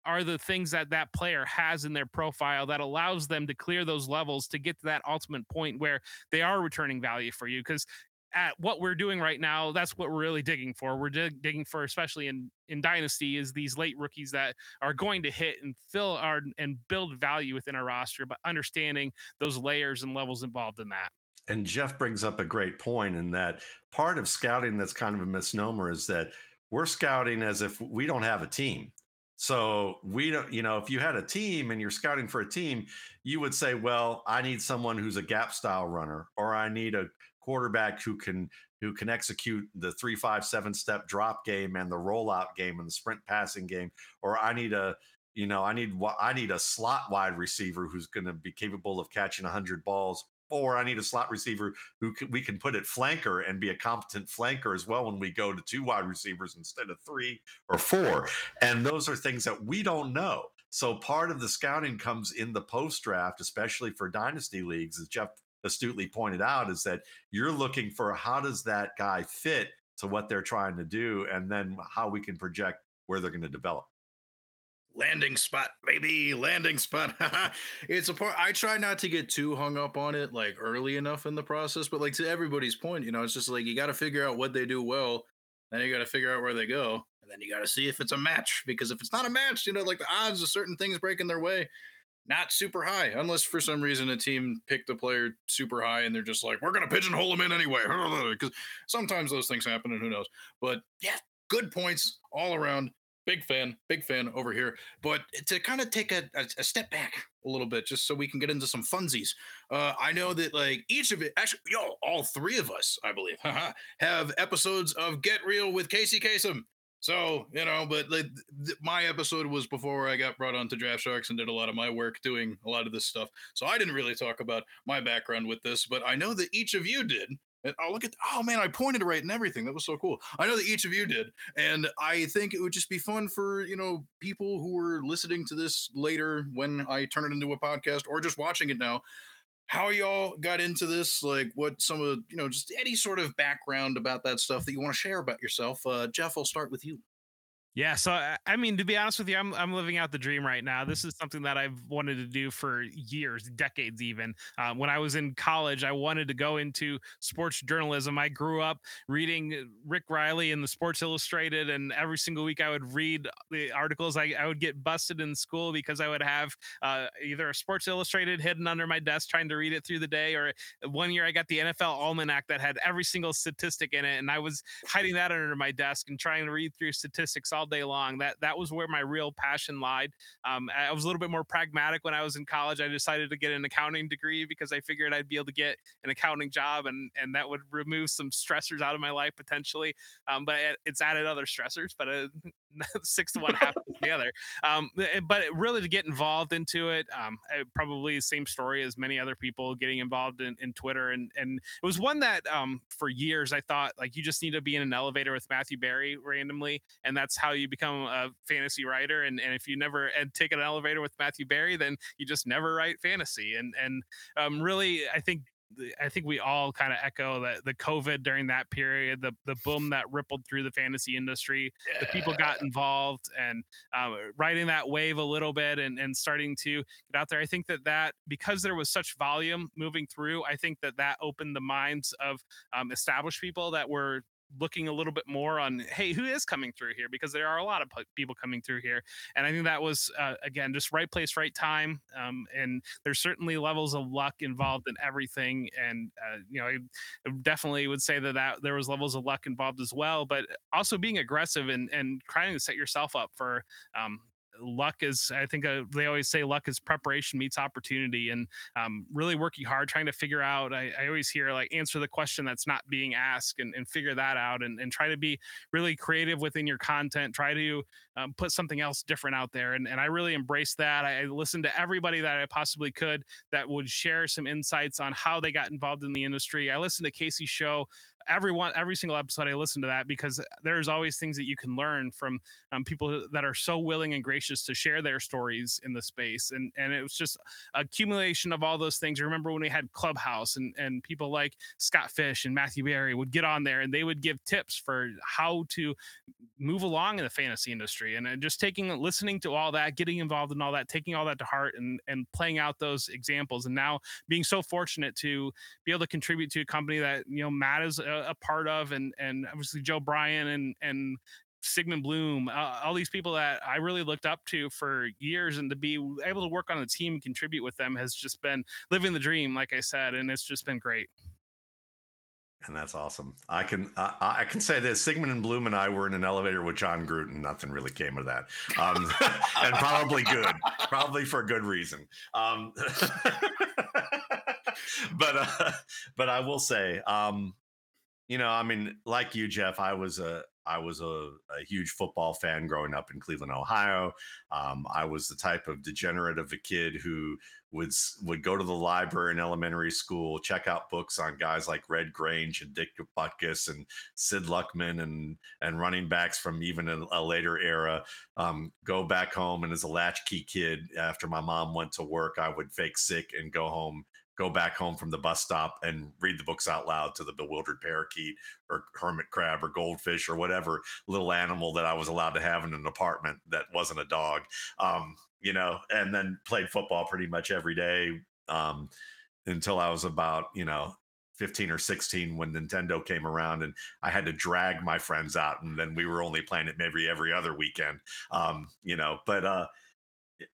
are the things that that player has in their profile that allows them to clear those levels to get to that ultimate point where they are returning value for you because at what we're doing right now that's what we're really digging for. We're dig- digging for especially in in dynasty is these late rookies that are going to hit and fill our and build value within our roster but understanding those layers and levels involved in that and Jeff brings up a great point in that part of scouting that's kind of a misnomer is that we're scouting as if we don't have a team. So we don't, you know, if you had a team and you're scouting for a team, you would say, well, I need someone who's a gap style runner, or I need a quarterback who can who can execute the three, five, seven step drop game and the rollout game and the sprint passing game, or I need a you know, I need I need a slot wide receiver who's going to be capable of catching 100 balls or I need a slot receiver who can, we can put at flanker and be a competent flanker as well when we go to two wide receivers instead of three or four. And those are things that we don't know. So part of the scouting comes in the post draft, especially for dynasty leagues, as Jeff astutely pointed out, is that you're looking for how does that guy fit to what they're trying to do, and then how we can project where they're going to develop landing spot, baby, landing spot. it's a part. I try not to get too hung up on it like early enough in the process, but like to everybody's point, you know, it's just like you got to figure out what they do well, then you got to figure out where they go, and then you got to see if it's a match. Because if it's not a match, you know, like the odds of certain things breaking their way, not super high, unless for some reason a team picked a player super high and they're just like, we're gonna pigeonhole him in anyway. Because sometimes those things happen, and who knows. But yeah, good points all around big fan, big fan over here. But to kind of take a, a, a, step back a little bit, just so we can get into some funsies. Uh, I know that like each of it, actually, yo, all three of us, I believe, have episodes of Get Real with Casey Kasem. So you know, but like th- my episode was before I got brought on to Draft Sharks and did a lot of my work doing a lot of this stuff. So I didn't really talk about my background with this, but I know that each of you did. And oh, look at oh man, I pointed right and everything. That was so cool. I know that each of you did, and I think it would just be fun for you know people who are listening to this later when I turn it into a podcast or just watching it now. How y'all got into this? Like, what some of you know, just any sort of background about that stuff that you want to share about yourself. Uh, Jeff, I'll start with you. Yeah, so I mean, to be honest with you, I'm I'm living out the dream right now. This is something that I've wanted to do for years, decades, even. Um, when I was in college, I wanted to go into sports journalism. I grew up reading Rick Reilly and the Sports Illustrated, and every single week I would read the articles. I, I would get busted in school because I would have uh, either a Sports Illustrated hidden under my desk trying to read it through the day, or one year I got the NFL Almanac that had every single statistic in it, and I was hiding that under my desk and trying to read through statistics all day long. That that was where my real passion lied. Um, I was a little bit more pragmatic when I was in college. I decided to get an accounting degree because I figured I'd be able to get an accounting job, and and that would remove some stressors out of my life potentially. Um, but it, it's added other stressors. But uh, six to one happens the other. Um, eh, but really to get involved into it, um, eh, probably the same story as many other people getting involved in, in Twitter, and and it was one that um, for years I thought like you just need to be in an elevator with Matthew Berry randomly, and that's how you become a fantasy writer. And and if you never and take an elevator with Matthew Berry, then you just never write fantasy. And and um, really, I think I think we all kind of echo that the COVID during that period, the the boom that rippled through the fantasy industry, yeah. the people got involved and um, riding that wave a little bit and, and starting to get out there. I think that that because there was such volume moving through, I think that that opened the minds of um, established people that were looking a little bit more on hey who is coming through here? because there are a lot of people coming through here and i think that was uh, again just right place right time um, and there's certainly levels of luck involved in everything and uh, you know i definitely would say that, that there was levels of luck involved as well but also being aggressive and and trying to set yourself up for um, luck is i think uh, they always say luck is preparation meets opportunity and um, really working hard trying to figure out I, I, always hear like answer the question that's not being asked and, and figure that out and, and try to be really creative within your content try to um, put something else different out there and, and i really embrace that. I, I listened to everybody that i possibly could that would share some insights on how they got involved in the industry. I listened to casey's show everyone every single episode i listen to that because there's always things that you can learn from um, people that are so willing and gracious to share their stories in the space. And and it was just accumulation of all those things. Remember when we had clubhouse and and people like scott fish and matthew berry would get on there and they would give tips for how to move along in the fantasy industry. And, and just taking listening to all that getting involved in all that taking all that to heart and and playing out those examples. And now being so fortunate to be able to contribute to a company that you know matt is a, a part of, and and obviously Joe Bryant and and Sigmund Bloom, uh, all these people that I really looked up to for years, and to be able to work on a team and contribute with them has just been living the dream, like I said, and it's just been great. And that's awesome. I can uh, I can say this: Sigmund and Bloom and I were in an elevator with Jon Gruden. Nothing really came of that, um, and probably good, probably for a good reason. Um, but uh, but I will say, um, you know, I mean, like you, Jeff, I was a I was a, a huge football fan growing up in Cleveland, Ohio. Um, I was the type of degenerate of a kid who would would go to the library in elementary school, check out books on guys like Red Grange and Dick Butkus and Sid Luckman and and running backs from even a, a later era. Um, go back home and as a latchkey kid, after my mom went to work, I would fake sick and go home go back home from the bus stop and read the books out loud to the bewildered parakeet or hermit crab or goldfish or whatever little animal that I was allowed to have in an apartment that wasn't a dog. Um, you know, and then played football pretty much every day um, until I was about, you know, 15 or 16 when Nintendo came around and I had to drag my friends out and then we were only playing it maybe every other weekend. Um, you know, but uh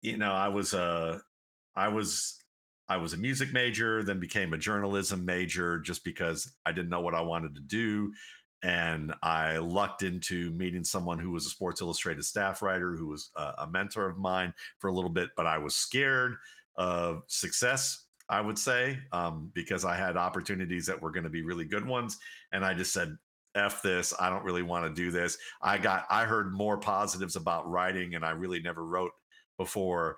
you know, I was uh I was I was a music major, then became a journalism major just because I didn't know what I wanted to do. And I lucked into meeting someone who was a Sports Illustrated staff writer, who was a, mentor of mine for a little bit, but I was scared of success, I would say, um, because I had opportunities that were going to be really good ones. And I just said, F this. I don't really want to do this. I got, I heard more positives about writing, and I really never wrote before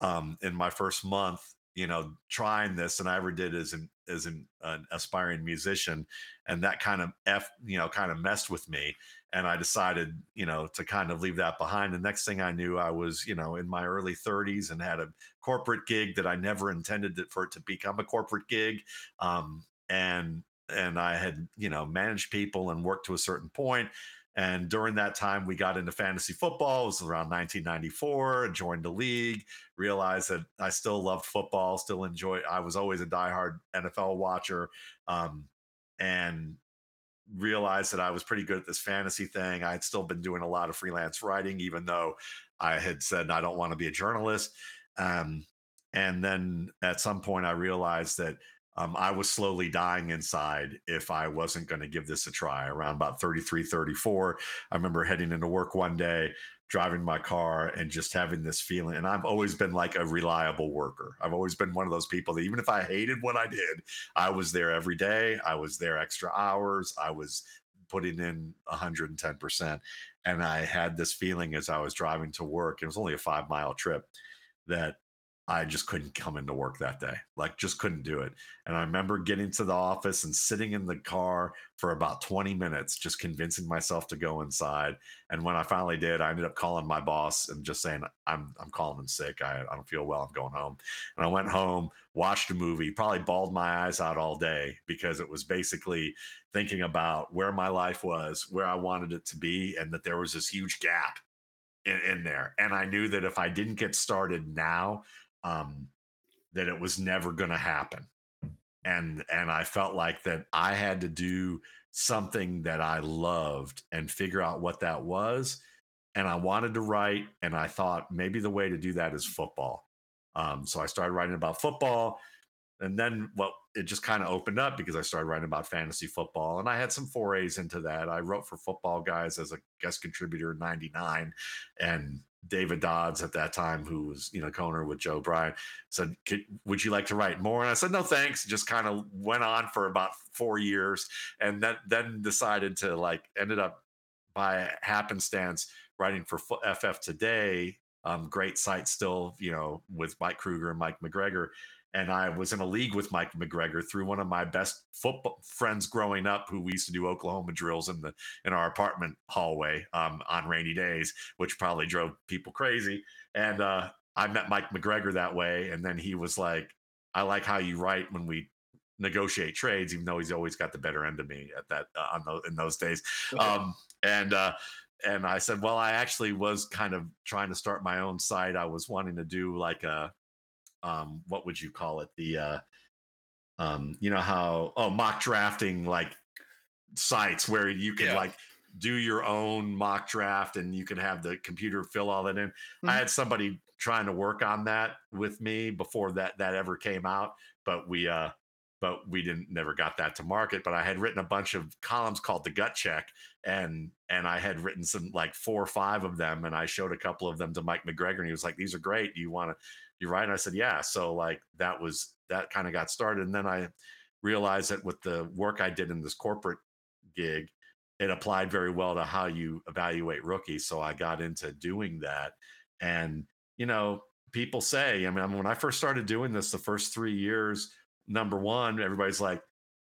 um, in my first month you know trying this than I ever did as an as an, an, aspiring musician, and that kind of f you know kind of messed with me, and I decided you know to kind of leave that behind. The next thing I knew, I was you know in my early 30s and had a corporate gig that I never intended for it to become a corporate gig, um, and and I had you know managed people and worked to a certain point and during that time, we got into fantasy football. It was around 1994. Joined the league. Realized that I still loved football. Still enjoy. I was always a diehard NFL watcher, um, and realized that I was pretty good at this fantasy thing. I had still been doing a lot of freelance writing, even though I had said I don't want to be a journalist. Um, and then at some point, I realized that um, I was slowly dying inside if I wasn't going to give this a try. Around about 33, 34, I remember heading into work one day, driving my car, and just having this feeling. And I've always been like a reliable worker. I've always been one of those people that even if I hated what I did, I was there every day. I was there extra hours. I was putting in 110%. And I had this feeling as I was driving to work, it was only a five mile trip, that I just couldn't come into work that day. Like, just couldn't do it. And I remember getting to the office and sitting in the car for about 20 minutes, just convincing myself to go inside. And when I finally did, I ended up calling my boss and just saying, I'm, I'm calling in sick. I, I don't feel well. I'm going home. And I went home, watched a movie, probably bawled my eyes out all day because it was basically thinking about where my life was, where I wanted it to be, and that there was this huge gap in, in there. And I knew that if I didn't get started now, um, that it was never going to happen. And and i felt like that i had to do something that i loved and figure out what that was. And i wanted to write and i thought maybe the way to do that is football. Um, so i started writing about football and then well it just kind of opened up because i started writing about fantasy football and i had some forays into that. I wrote for Footballguys as a guest contributor in 99 and David Dodds at that time, who was you know co-owner with Joe Bryant, said, "Would you like to write more?" And I said, "No, thanks." Just kind of went on for about four years, and then then decided to like ended up by happenstance writing for FF Today. Um, great site still, you know, with Mike Krueger and Mike MacGregor and I was in a league with Mike MacGregor through one of my best football friends growing up, who we used to do Oklahoma drills in the in our apartment hallway um, on rainy days, which probably drove people crazy. And uh, I met Mike MacGregor that way, and then he was like, "I like how you write when we negotiate trades, even though he's always got the better end of me at that uh, on those, in those days." Um, and uh, and I said, "Well, I actually was kind of trying to start my own site. I was wanting to do like a um what would you call it the uh um you know how oh mock drafting like sites where you can yeah. like do your own mock draft and you can have the computer fill all that in mm-hmm. i had somebody trying to work on that with me before that that ever came out but we uh but we didn't never got that to market but i had written a bunch of columns called the gut check and and i had written some like four or five of them and i showed a couple of them to mike macgregor and he was like these are great you want to you're right. And I said, yeah. So like that was that kind of got started. And then I realized that with the work I did in this corporate gig, it applied very well to how you evaluate rookies. So I got into doing that. And, you know, people say, I mean, when I first started doing this, the first three years, number one, everybody's like,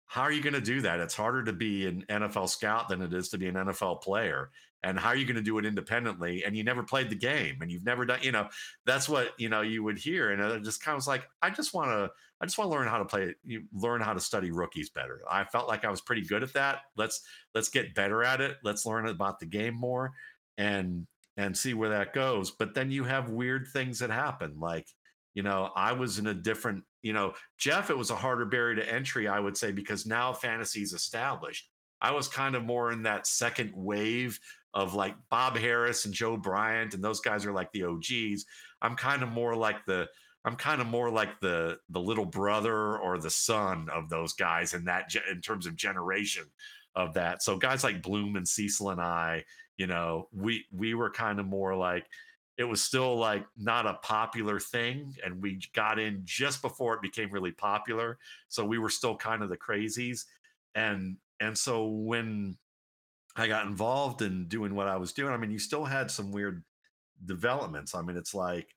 how are you going to do that? It's harder to be an NFL scout than it is to be an NFL player and how are you going to do it independently and you never played the game and you've never done you know that's what you know you would hear and it just kind of was like i just want to i just want to learn how to play you learn how to study rookies better. I felt like i was pretty good at that. Let's let's get better at it. Let's learn about the game more and and see where that goes. But then you have weird things that happen like you know i was in a different you know jeff it was a harder barrier to entry i would say because now fantasy's established. I was kind of more in that second wave of like Bob Harris and Joe Bryant, and those guys are like the OGs. I'm kind of more like the I'm kind of more like the the little brother or the son of those guys in that in terms of generation of that. So guys like Bloom and Cecil and I, you know, we we were kind of more like it was still like not a popular thing and we got in just before it became really popular so we were still kind of the crazies and and so when I got involved in doing what I was doing, I mean, you still had some weird developments. I mean, it's like,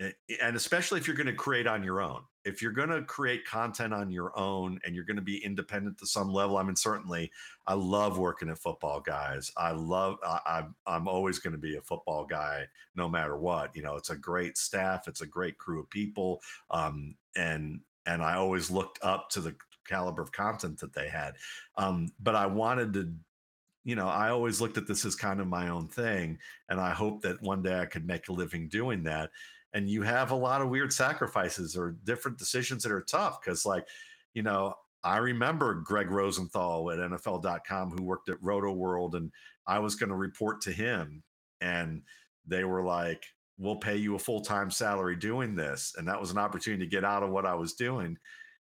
eh, eh, and especially if you're going to create on your own, if you're going to create content on your own and you're going to be independent to some level, I mean, certainly I love working at Footballguys. I love, I, I'm always going to be a football guy no matter what. You know, it's a great staff, it's a great crew of people. Um, and, and I always looked up to the caliber of content that they had. Um, but I wanted to you know, I always looked at this as kind of my own thing. And I hope that one day I could make a living doing that. And you have a lot of weird sacrifices or different decisions that are tough because, like, you know, I remember Greg Rosenthal at NFL.com who worked at Rotoworld, and I was going to report to him. And they were like, We'll pay you a full time salary doing this. And that was an opportunity to get out of what I was doing.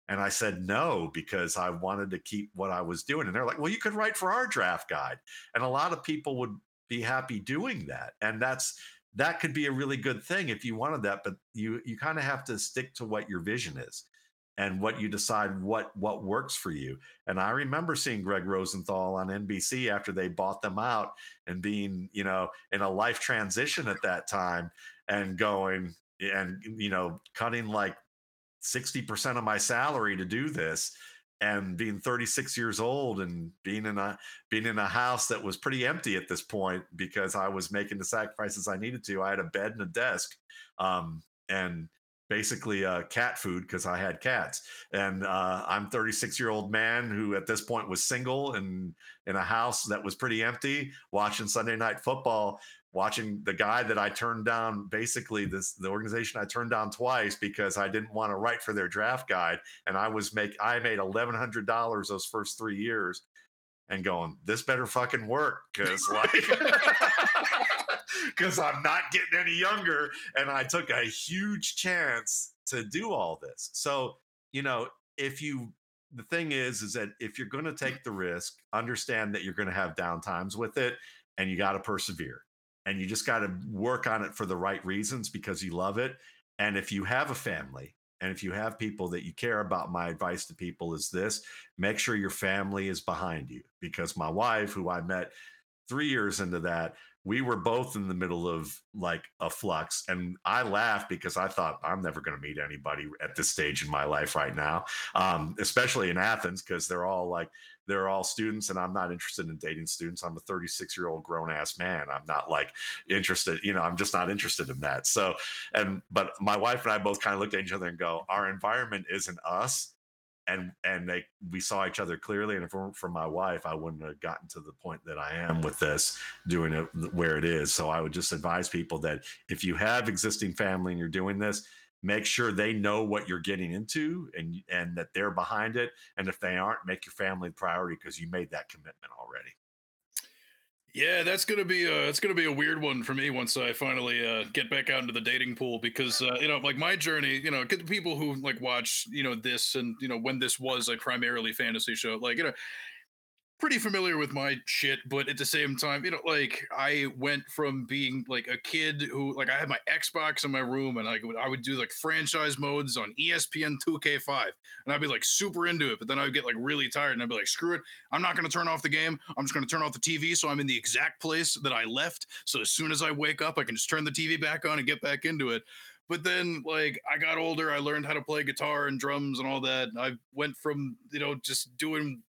And I said no because I wanted to keep what I was doing. And they're like, well, you could write for our draft guide. And a lot of people would be happy doing that. And that's that could be a really good thing if you wanted that, but you you kind of have to stick to what your vision is and what you decide what what works for you. And I remember seeing Greg Rosenthal on NBC after they bought them out and being, you know, in a life transition at that time and going and you know, cutting like 60% of my salary to do this and being 36 years old and being in a being in a house that was pretty empty at this point because I was making the sacrifices I needed to. I had a bed and a desk, um, and basically uh, cat food because I had cats. And uh, I'm 36 year old man who at this point was single and in a house that was pretty empty, watching Sunday night football watching the guy that I turned down, basically this the organization I turned down twice because I didn't want to write for their draft guide, and I was make I made eleven hundred dollars those first three years, and going this better fucking work because like because I'm not getting any younger, and I took a huge chance to do all this. So you know if you the thing is is that if you're going to take the risk understand that you're going to have downtimes with it and you got to persevere and you just got to work on it for the right reasons because you love it. And if you have a family and if you have people that you care about, my advice to people is this make sure your family is behind you. Because my wife, who I met three years into that, we were both in the middle of like a flux. And I laughed because I thought I'm never going to meet anybody at this stage in my life right now, um, especially in Athens, because they're all like, they're all students and I'm not interested in dating students. I'm a 36 year old grown ass man. I'm not like interested, you know, I'm just not interested in that. So, and, but my wife and I both kind of looked at each other and go, our environment isn't us. And, and they, we saw each other clearly. And if it weren't for my wife, I wouldn't have gotten to the point that I am with this, doing it where it is. So I would just advise people that if you have existing family and you're doing this, make sure they know what you're getting into and and that they're behind it and if they aren't make your family priority because you made that commitment already. Yeah that's gonna be a it's gonna be a weird one for me once i finally uh, get back out into the dating pool because uh, you know like my journey you know people who like watch you know this and you know when this was a primarily fantasy show like you know pretty familiar with my shit, but at the same time, you know, like I went from being like a kid who like I had my Xbox in my room and like I would do like franchise modes on ESPN 2K5 and I'd be like super into it, but then I'd get like really tired and I'd be like, screw it, I'm not gonna turn off the game. I'm just gonna turn off the TV so I'm in the exact place that I left. So as soon as I wake up, I can just turn the TV back on and get back into it but then like i got older i learned how to play guitar and drums and all that i went from you know just doing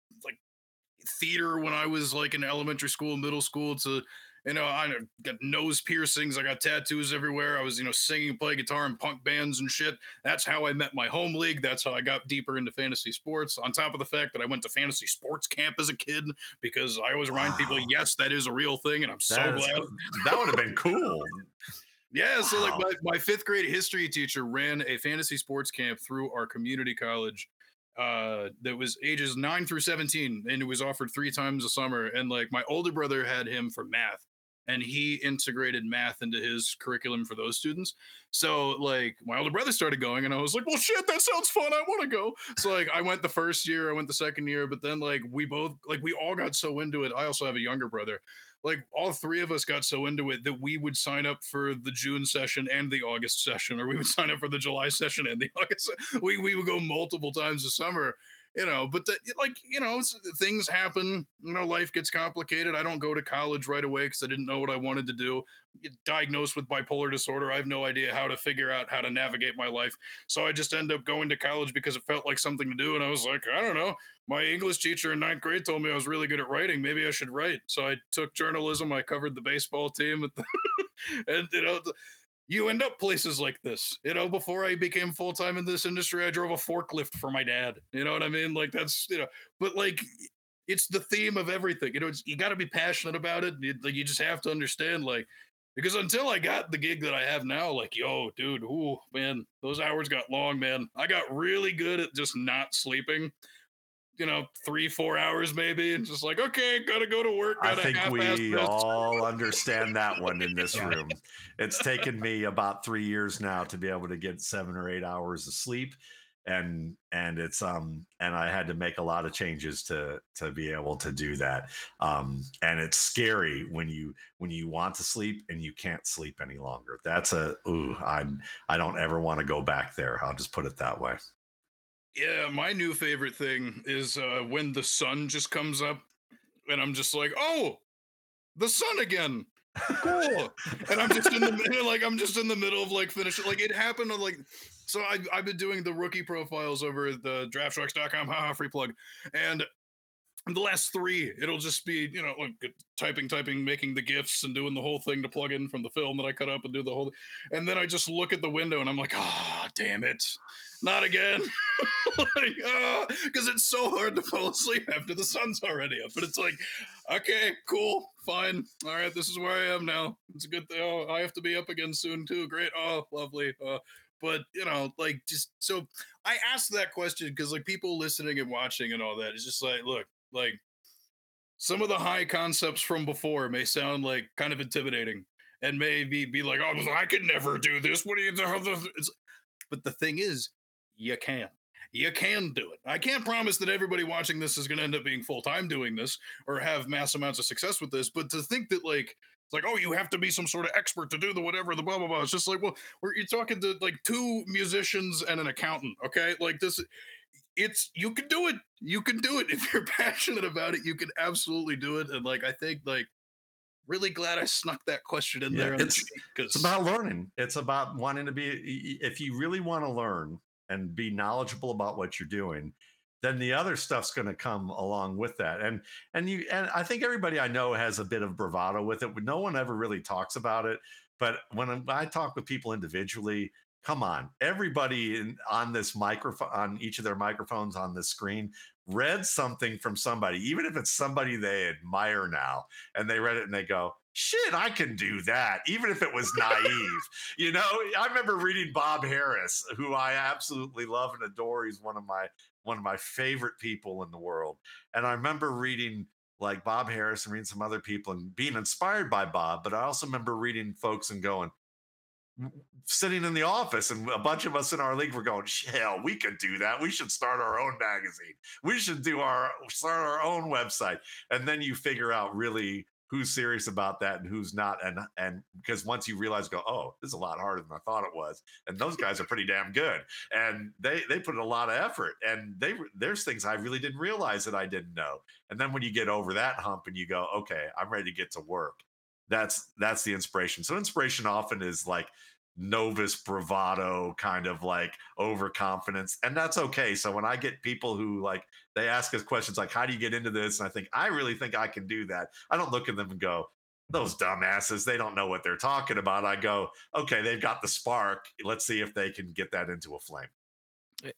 theater when I was like in elementary school, middle school to you know, I got nose piercings. I got tattoos everywhere. I was, you know, singing, play guitar in punk bands and shit. That's how I met my home league. That's how I got deeper into fantasy sports. On top of the fact that I went to fantasy sports camp as a kid because I always remind wow. people, yes, that is a real thing, and I'm so that glad. Is, that would have been cool. Yeah, so like my, my fifth grade history teacher ran a fantasy sports camp through our community college uh that was ages 9 through 17 and it was offered three times a summer and like my older brother had him for math and he integrated math into his curriculum for those students. So like my older brother started going and i was like well shit that sounds fun i want to go. So like i went the first year i went the second year but then like we both like we all got so into it. I also have a younger brother like all three of us got so into it that we would sign up for the June session and the August session, or we would sign up for the July session and the August. We we would go multiple times a summer, you know. But the, like you know, things happen. You know, life gets complicated. I don't go to college right away because I didn't know what I wanted to do. Get Diagnosed with bipolar disorder, I have no idea how to figure out how to navigate my life. So I just end up going to college because it felt like something to do, and I was like, I don't know my English teacher in ninth grade told me I was really good at writing. Maybe I should write. So I took journalism. I covered the baseball team, the, and you know, you end up places like this. You know, before I became full time in this industry, I drove a forklift for my dad. You know what I mean? Like that's you know, but like it's the theme of everything. You know, you got to be passionate about it. You, like you just have to understand, like because until I got the gig that I have now, like, yo, dude, ooh, man, those hours got long, man. I got really good at just not sleeping you know, three, four hours maybe, and just like, okay, gotta go to work. I think we all understand that one in this room. It's taken me about three years now to be able to get seven or eight hours of sleep. And and it's um and I had to make a lot of changes to to be able to do that. Um and it's scary when you when you want to sleep and you can't sleep any longer. That's a ooh, I'm I don't ever want to go back there. I'll just put it that way. Yeah, my new favorite thing is uh, when the sun just comes up, and I'm just like, oh, the sun again. Cool. and I'm just in the middle, like I'm just in the middle of like finishing. Like it happened on like, so I, I've been doing the rookie profiles over at the draftsharks.com, haha, free plug, and the last three, it'll just be, you know, like typing, typing, making the GIFs and doing the whole thing to plug in from the film that I cut up and do the whole. And then I just look at the window and I'm like, ah, oh, damn it, not again. like, because it's so hard to fall asleep after the sun's already up. But it's like, okay, cool, fine. All right, this is where I am now. It's a good thing. Oh, I have to be up again soon too. Great. Oh, lovely. Uh, but you know, like just so I asked that question because like people listening and watching and all that, it's just like, look, like some of the high concepts from before may sound like kind of intimidating and maybe be like, oh, I could never do this. What do you do? But the thing is, you can. You can do it. I can't promise that everybody watching this is going to end up being full time doing this or have mass amounts of success with this, but to think that, like, It's like, oh, you have to be some sort of expert to do the whatever, the blah blah blah. It's just like, well, we're you're talking to like two musicians and an accountant, okay? Like this, it's you can do it. You can do it if you're passionate about it. You can absolutely do it. And like, I think like really glad I snuck that question in Yeah, there. it's- because It's about learning. It's about wanting to be. If you really want to learn and be knowledgeable about what you're doing, then the other stuff's going to come along with that. And and you and I think everybody I know has a bit of bravado with it. No one ever really talks about it. But when I talk with people individually, come on, everybody in, on this microphone, on each of their microphones on this screen, read something from somebody, even if it's somebody they admire now, and they read it and they go, shit, I can do that, even if it was naive. you know, I remember reading Bob Harris, who I absolutely love and adore. He's one of my one of my favorite people in the world. And I remember reading like Bob Harris and reading some other people and being inspired by Bob, but I also remember reading folks and going, sitting in the office and a bunch of us in our league were going, hell, we could do that. We should start our own magazine. We should do our start our own website. And then you figure out really who's serious about that and who's not. And and because once you realize, go, oh, this is a lot harder than I thought it was. And those guys are pretty damn good. And they they put in a lot of effort. And they there's things I really didn't realize that I didn't know. And then when you get over that hump and you go, okay, I'm ready to get to work. That's that's the inspiration. So inspiration often is like novice bravado kind of like overconfidence and that's okay so when i get people who like they ask us questions like how do you get into this? And i think i really think i can do that. I don't look at them and go those dumbasses they don't know what they're talking about. I go okay they've got the spark. Let's see if they can get that into a flame.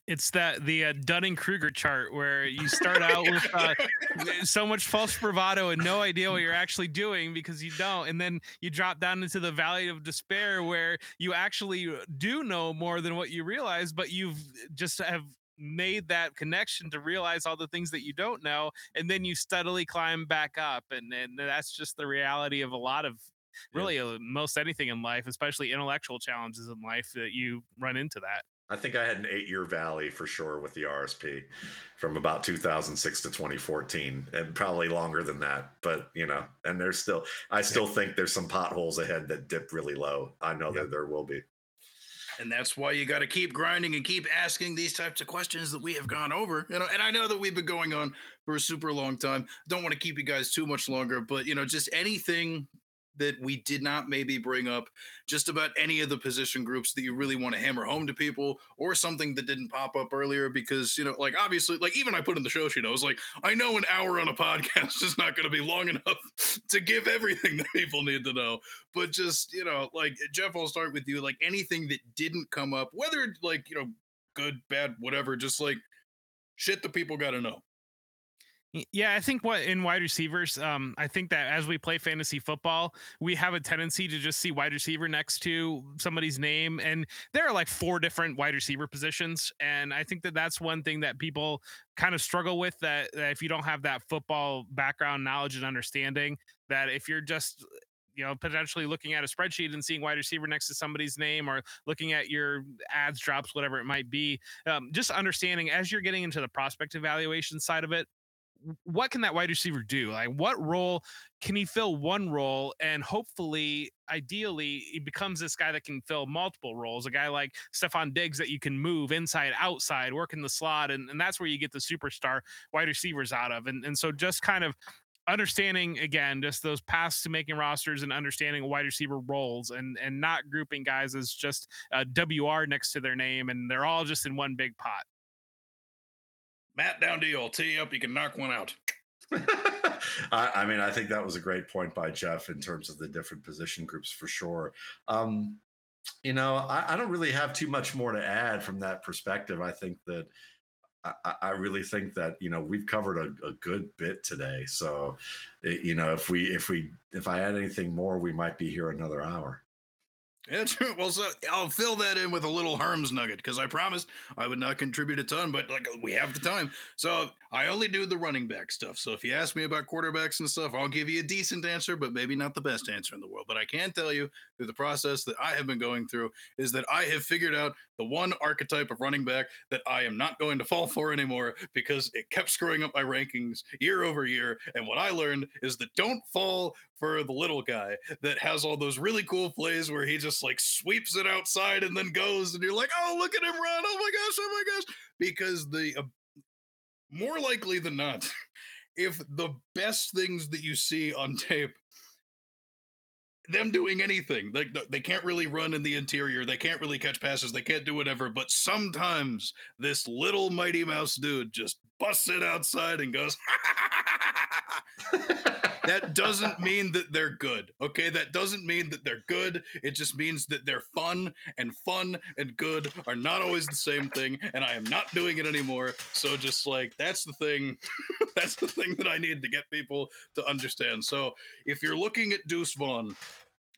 It's that the uh, Dunning Kruger chart where you start out with uh, so much false bravado and no idea what you're actually doing because you don't, and then you drop down into the valley of despair where you actually do know more than what you realize, but you've just have made that connection to realize all the things that you don't know, and then you steadily climb back up, and and that's just the reality of a lot of. Really, uh, most anything in life, especially intellectual challenges in life, that you run into that. I think I had an eight year valley for sure with the RSP from about 2006 to 2014 and probably longer than that. But, you know, and there's still, I still think there's some potholes ahead that dip really low. I know that there will be. And that's why you got to keep grinding and keep asking these types of questions that we have gone over you know and i know that we've been going on for a super long time. Don't want to keep you guys too much longer but you know just anything that we did not maybe bring up just about any of the position groups that you really want to hammer home to people or something that didn't pop up earlier because you know like obviously like even i put in the show sheet i was like i know an hour on a podcast is not going to be long enough to give everything that people need to know. But just you know like jeff i'll start with you like anything that didn't come up whether like you know good bad whatever just like shit that people got to know Yeah, I think what in wide receivers, um, I think that as we play fantasy football, we have a tendency to just see wide receiver next to somebody's name, and there are like four different wide receiver positions, and I think that that's one thing that people kind of struggle with. That, that if you don't have that football background knowledge and understanding, that if you're just you know potentially looking at a spreadsheet and seeing wide receiver next to somebody's name or looking at your ads drops whatever it might be um, just understanding as you're getting into the prospect evaluation side of it what can that wide receiver do? Like, what role can he fill one role and hopefully, ideally, he becomes this guy that can fill multiple roles? A guy like Stefon Diggs that you can move inside, outside, work in the slot, and, and that's where you get the superstar wide receivers out of. And and so just kind of understanding again just those paths to making rosters and understanding wide receiver roles and and not grouping guys as just uh, a WR next to their name and they're all just in one big pot. Matt down you up you can knock one out I, I mean, I think that was a great point by Jeff in terms of the different position groups for sure. Um, you know, I, I don't really have too much more to add from that perspective. I think that I, I- I really think that you know we've covered a, a good bit today. So, eh, you know, if we if we if I add anything more, we might be here another hour. Yeah, true. Well, so I'll fill that in with a little Herms nugget because I promised I would not contribute a ton, but like we have the time. So I only do the running back stuff. So if you ask me about quarterbacks and stuff, I'll give you a decent answer, but maybe not the best answer in the world. But I can tell you through the process that I have been going through is that I have figured out the one archetype of running back that I am not going to fall for anymore because it kept screwing up my rankings year over year. And what I learned is that don't fall for the little guy that has all those really cool plays where he just like sweeps it outside and then goes, and you're like, oh, look at him run. Oh my gosh, oh my gosh. Because the uh, more likely than not, if the best things that you see on tape them doing anything. Like they, they can't really run in the interior. They can't really catch passes. They can't do whatever. But sometimes this little Mighty Mouse dude just busts it outside and goes. That doesn't mean that they're good. Okay, that doesn't mean that they're good. It just means that they're fun, and fun and good are not always the same thing. And I am not doing it anymore. So just like that's the thing, that's the thing that I need to get people to understand. So if you're looking at Deuce Vaughn,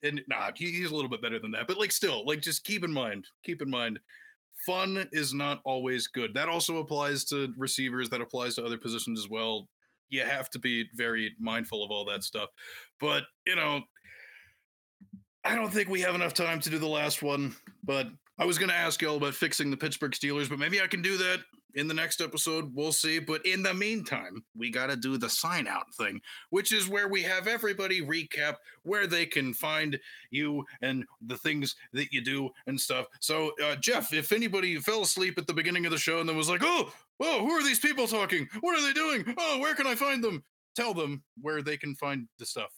and nah, he, he's a little bit better than that, but like still, like just keep in mind, keep in mind. Fun is not always good. That also applies to receivers. That applies to other positions as well you have to be very mindful of all that stuff. But, you know, I don't think we have enough time to do the last one, but I was going to ask y'all about fixing the Pittsburgh Steelers, but maybe I can do that in the next episode. We'll see. But in the meantime, we got to do the sign out thing, which is where we have everybody recap where they can find you and the things that you do and stuff. So, uh, Jeff, if anybody fell asleep at the beginning of the show and then was like, oh, whoa, who are these people talking? What are they doing? Oh, where can I find them? Tell them where they can find the stuff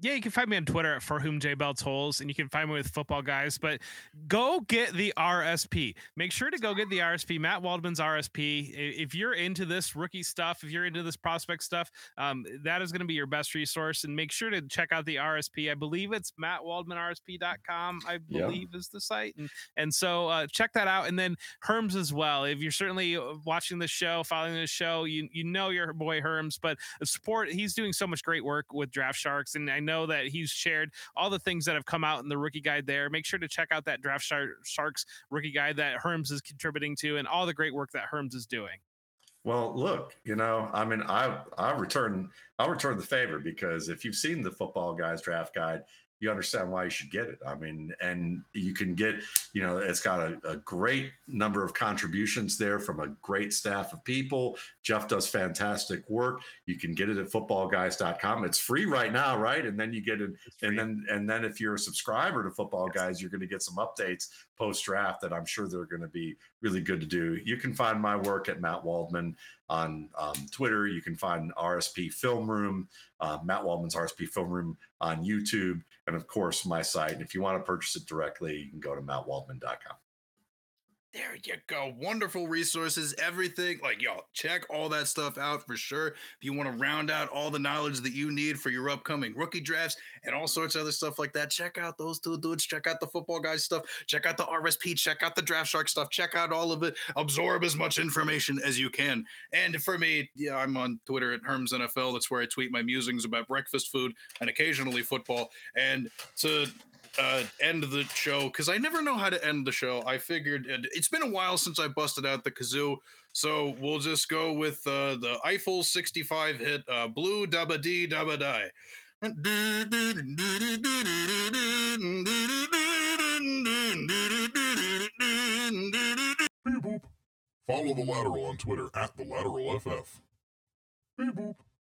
yeah, you can find me on Twitter at for whom J Bell tolls, and you can find me with Footballguys. But go get the RSP. Make sure to go get the RSP. Matt Waldman's RSP. If you're into this rookie stuff, if you're into this prospect stuff, um, that is going to be your best resource. And make sure to check out the RSP. I believe it's mattwaldmanrsp.com. I believe is the site, and and so uh, check that out. And then Herms as well. If you're certainly uh, watching the show, following the show, you you know your boy Herms, but support. He's doing so much great work with Draft Sharks and I know that he's shared all the things that have come out in the rookie guide there. Make sure to check out that Draft Sharks rookie guide that Herms is contributing to and all the great work that Herms is doing. Well, look, you know, I mean, I I return I'll return the favor because if you've seen the Footballguys draft guide, you understand why you should get it. I mean, and you can get, you know, it's got a, a, great number of contributions there from a great staff of people. Jeff does fantastic work. You can get it at footballguys.com. It's free right now, right? And then you get it, and then and then if you're a subscriber to Footballguys, you're going to get some updates post draft that I'm sure they're going to be really good to do. You can find my work at Matt Waldman on um, Twitter. You can find RSP Film Room, uh, Matt Waldman's RSP Film Room on YouTube, and of course my site. And if you want to purchase it directly, you can go to mattwaldman.com. There you go. Wonderful resources, everything. Like, y'all, check all that stuff out for sure. If you want to round out all the knowledge that you need for your upcoming rookie drafts and all sorts of other stuff like that, check out those two dudes. Check out the Footballguys stuff. Check out the RSP. Check out the Draft Shark stuff. Check out all of it. Absorb as much information as you can. And for me, yeah, I'm on Twitter at Herms NFL. That's where I tweet my musings about breakfast food and occasionally football. And to uh, end the show because I never know how to end the show. I figured it's been a while since I busted out the kazoo, so we'll just go with uh, the Eiffel 65 hit uh, Blue Dabba Dee Dabba Die. Beep boop. Follow the lateral on Twitter at the lateral FF. Beep boop.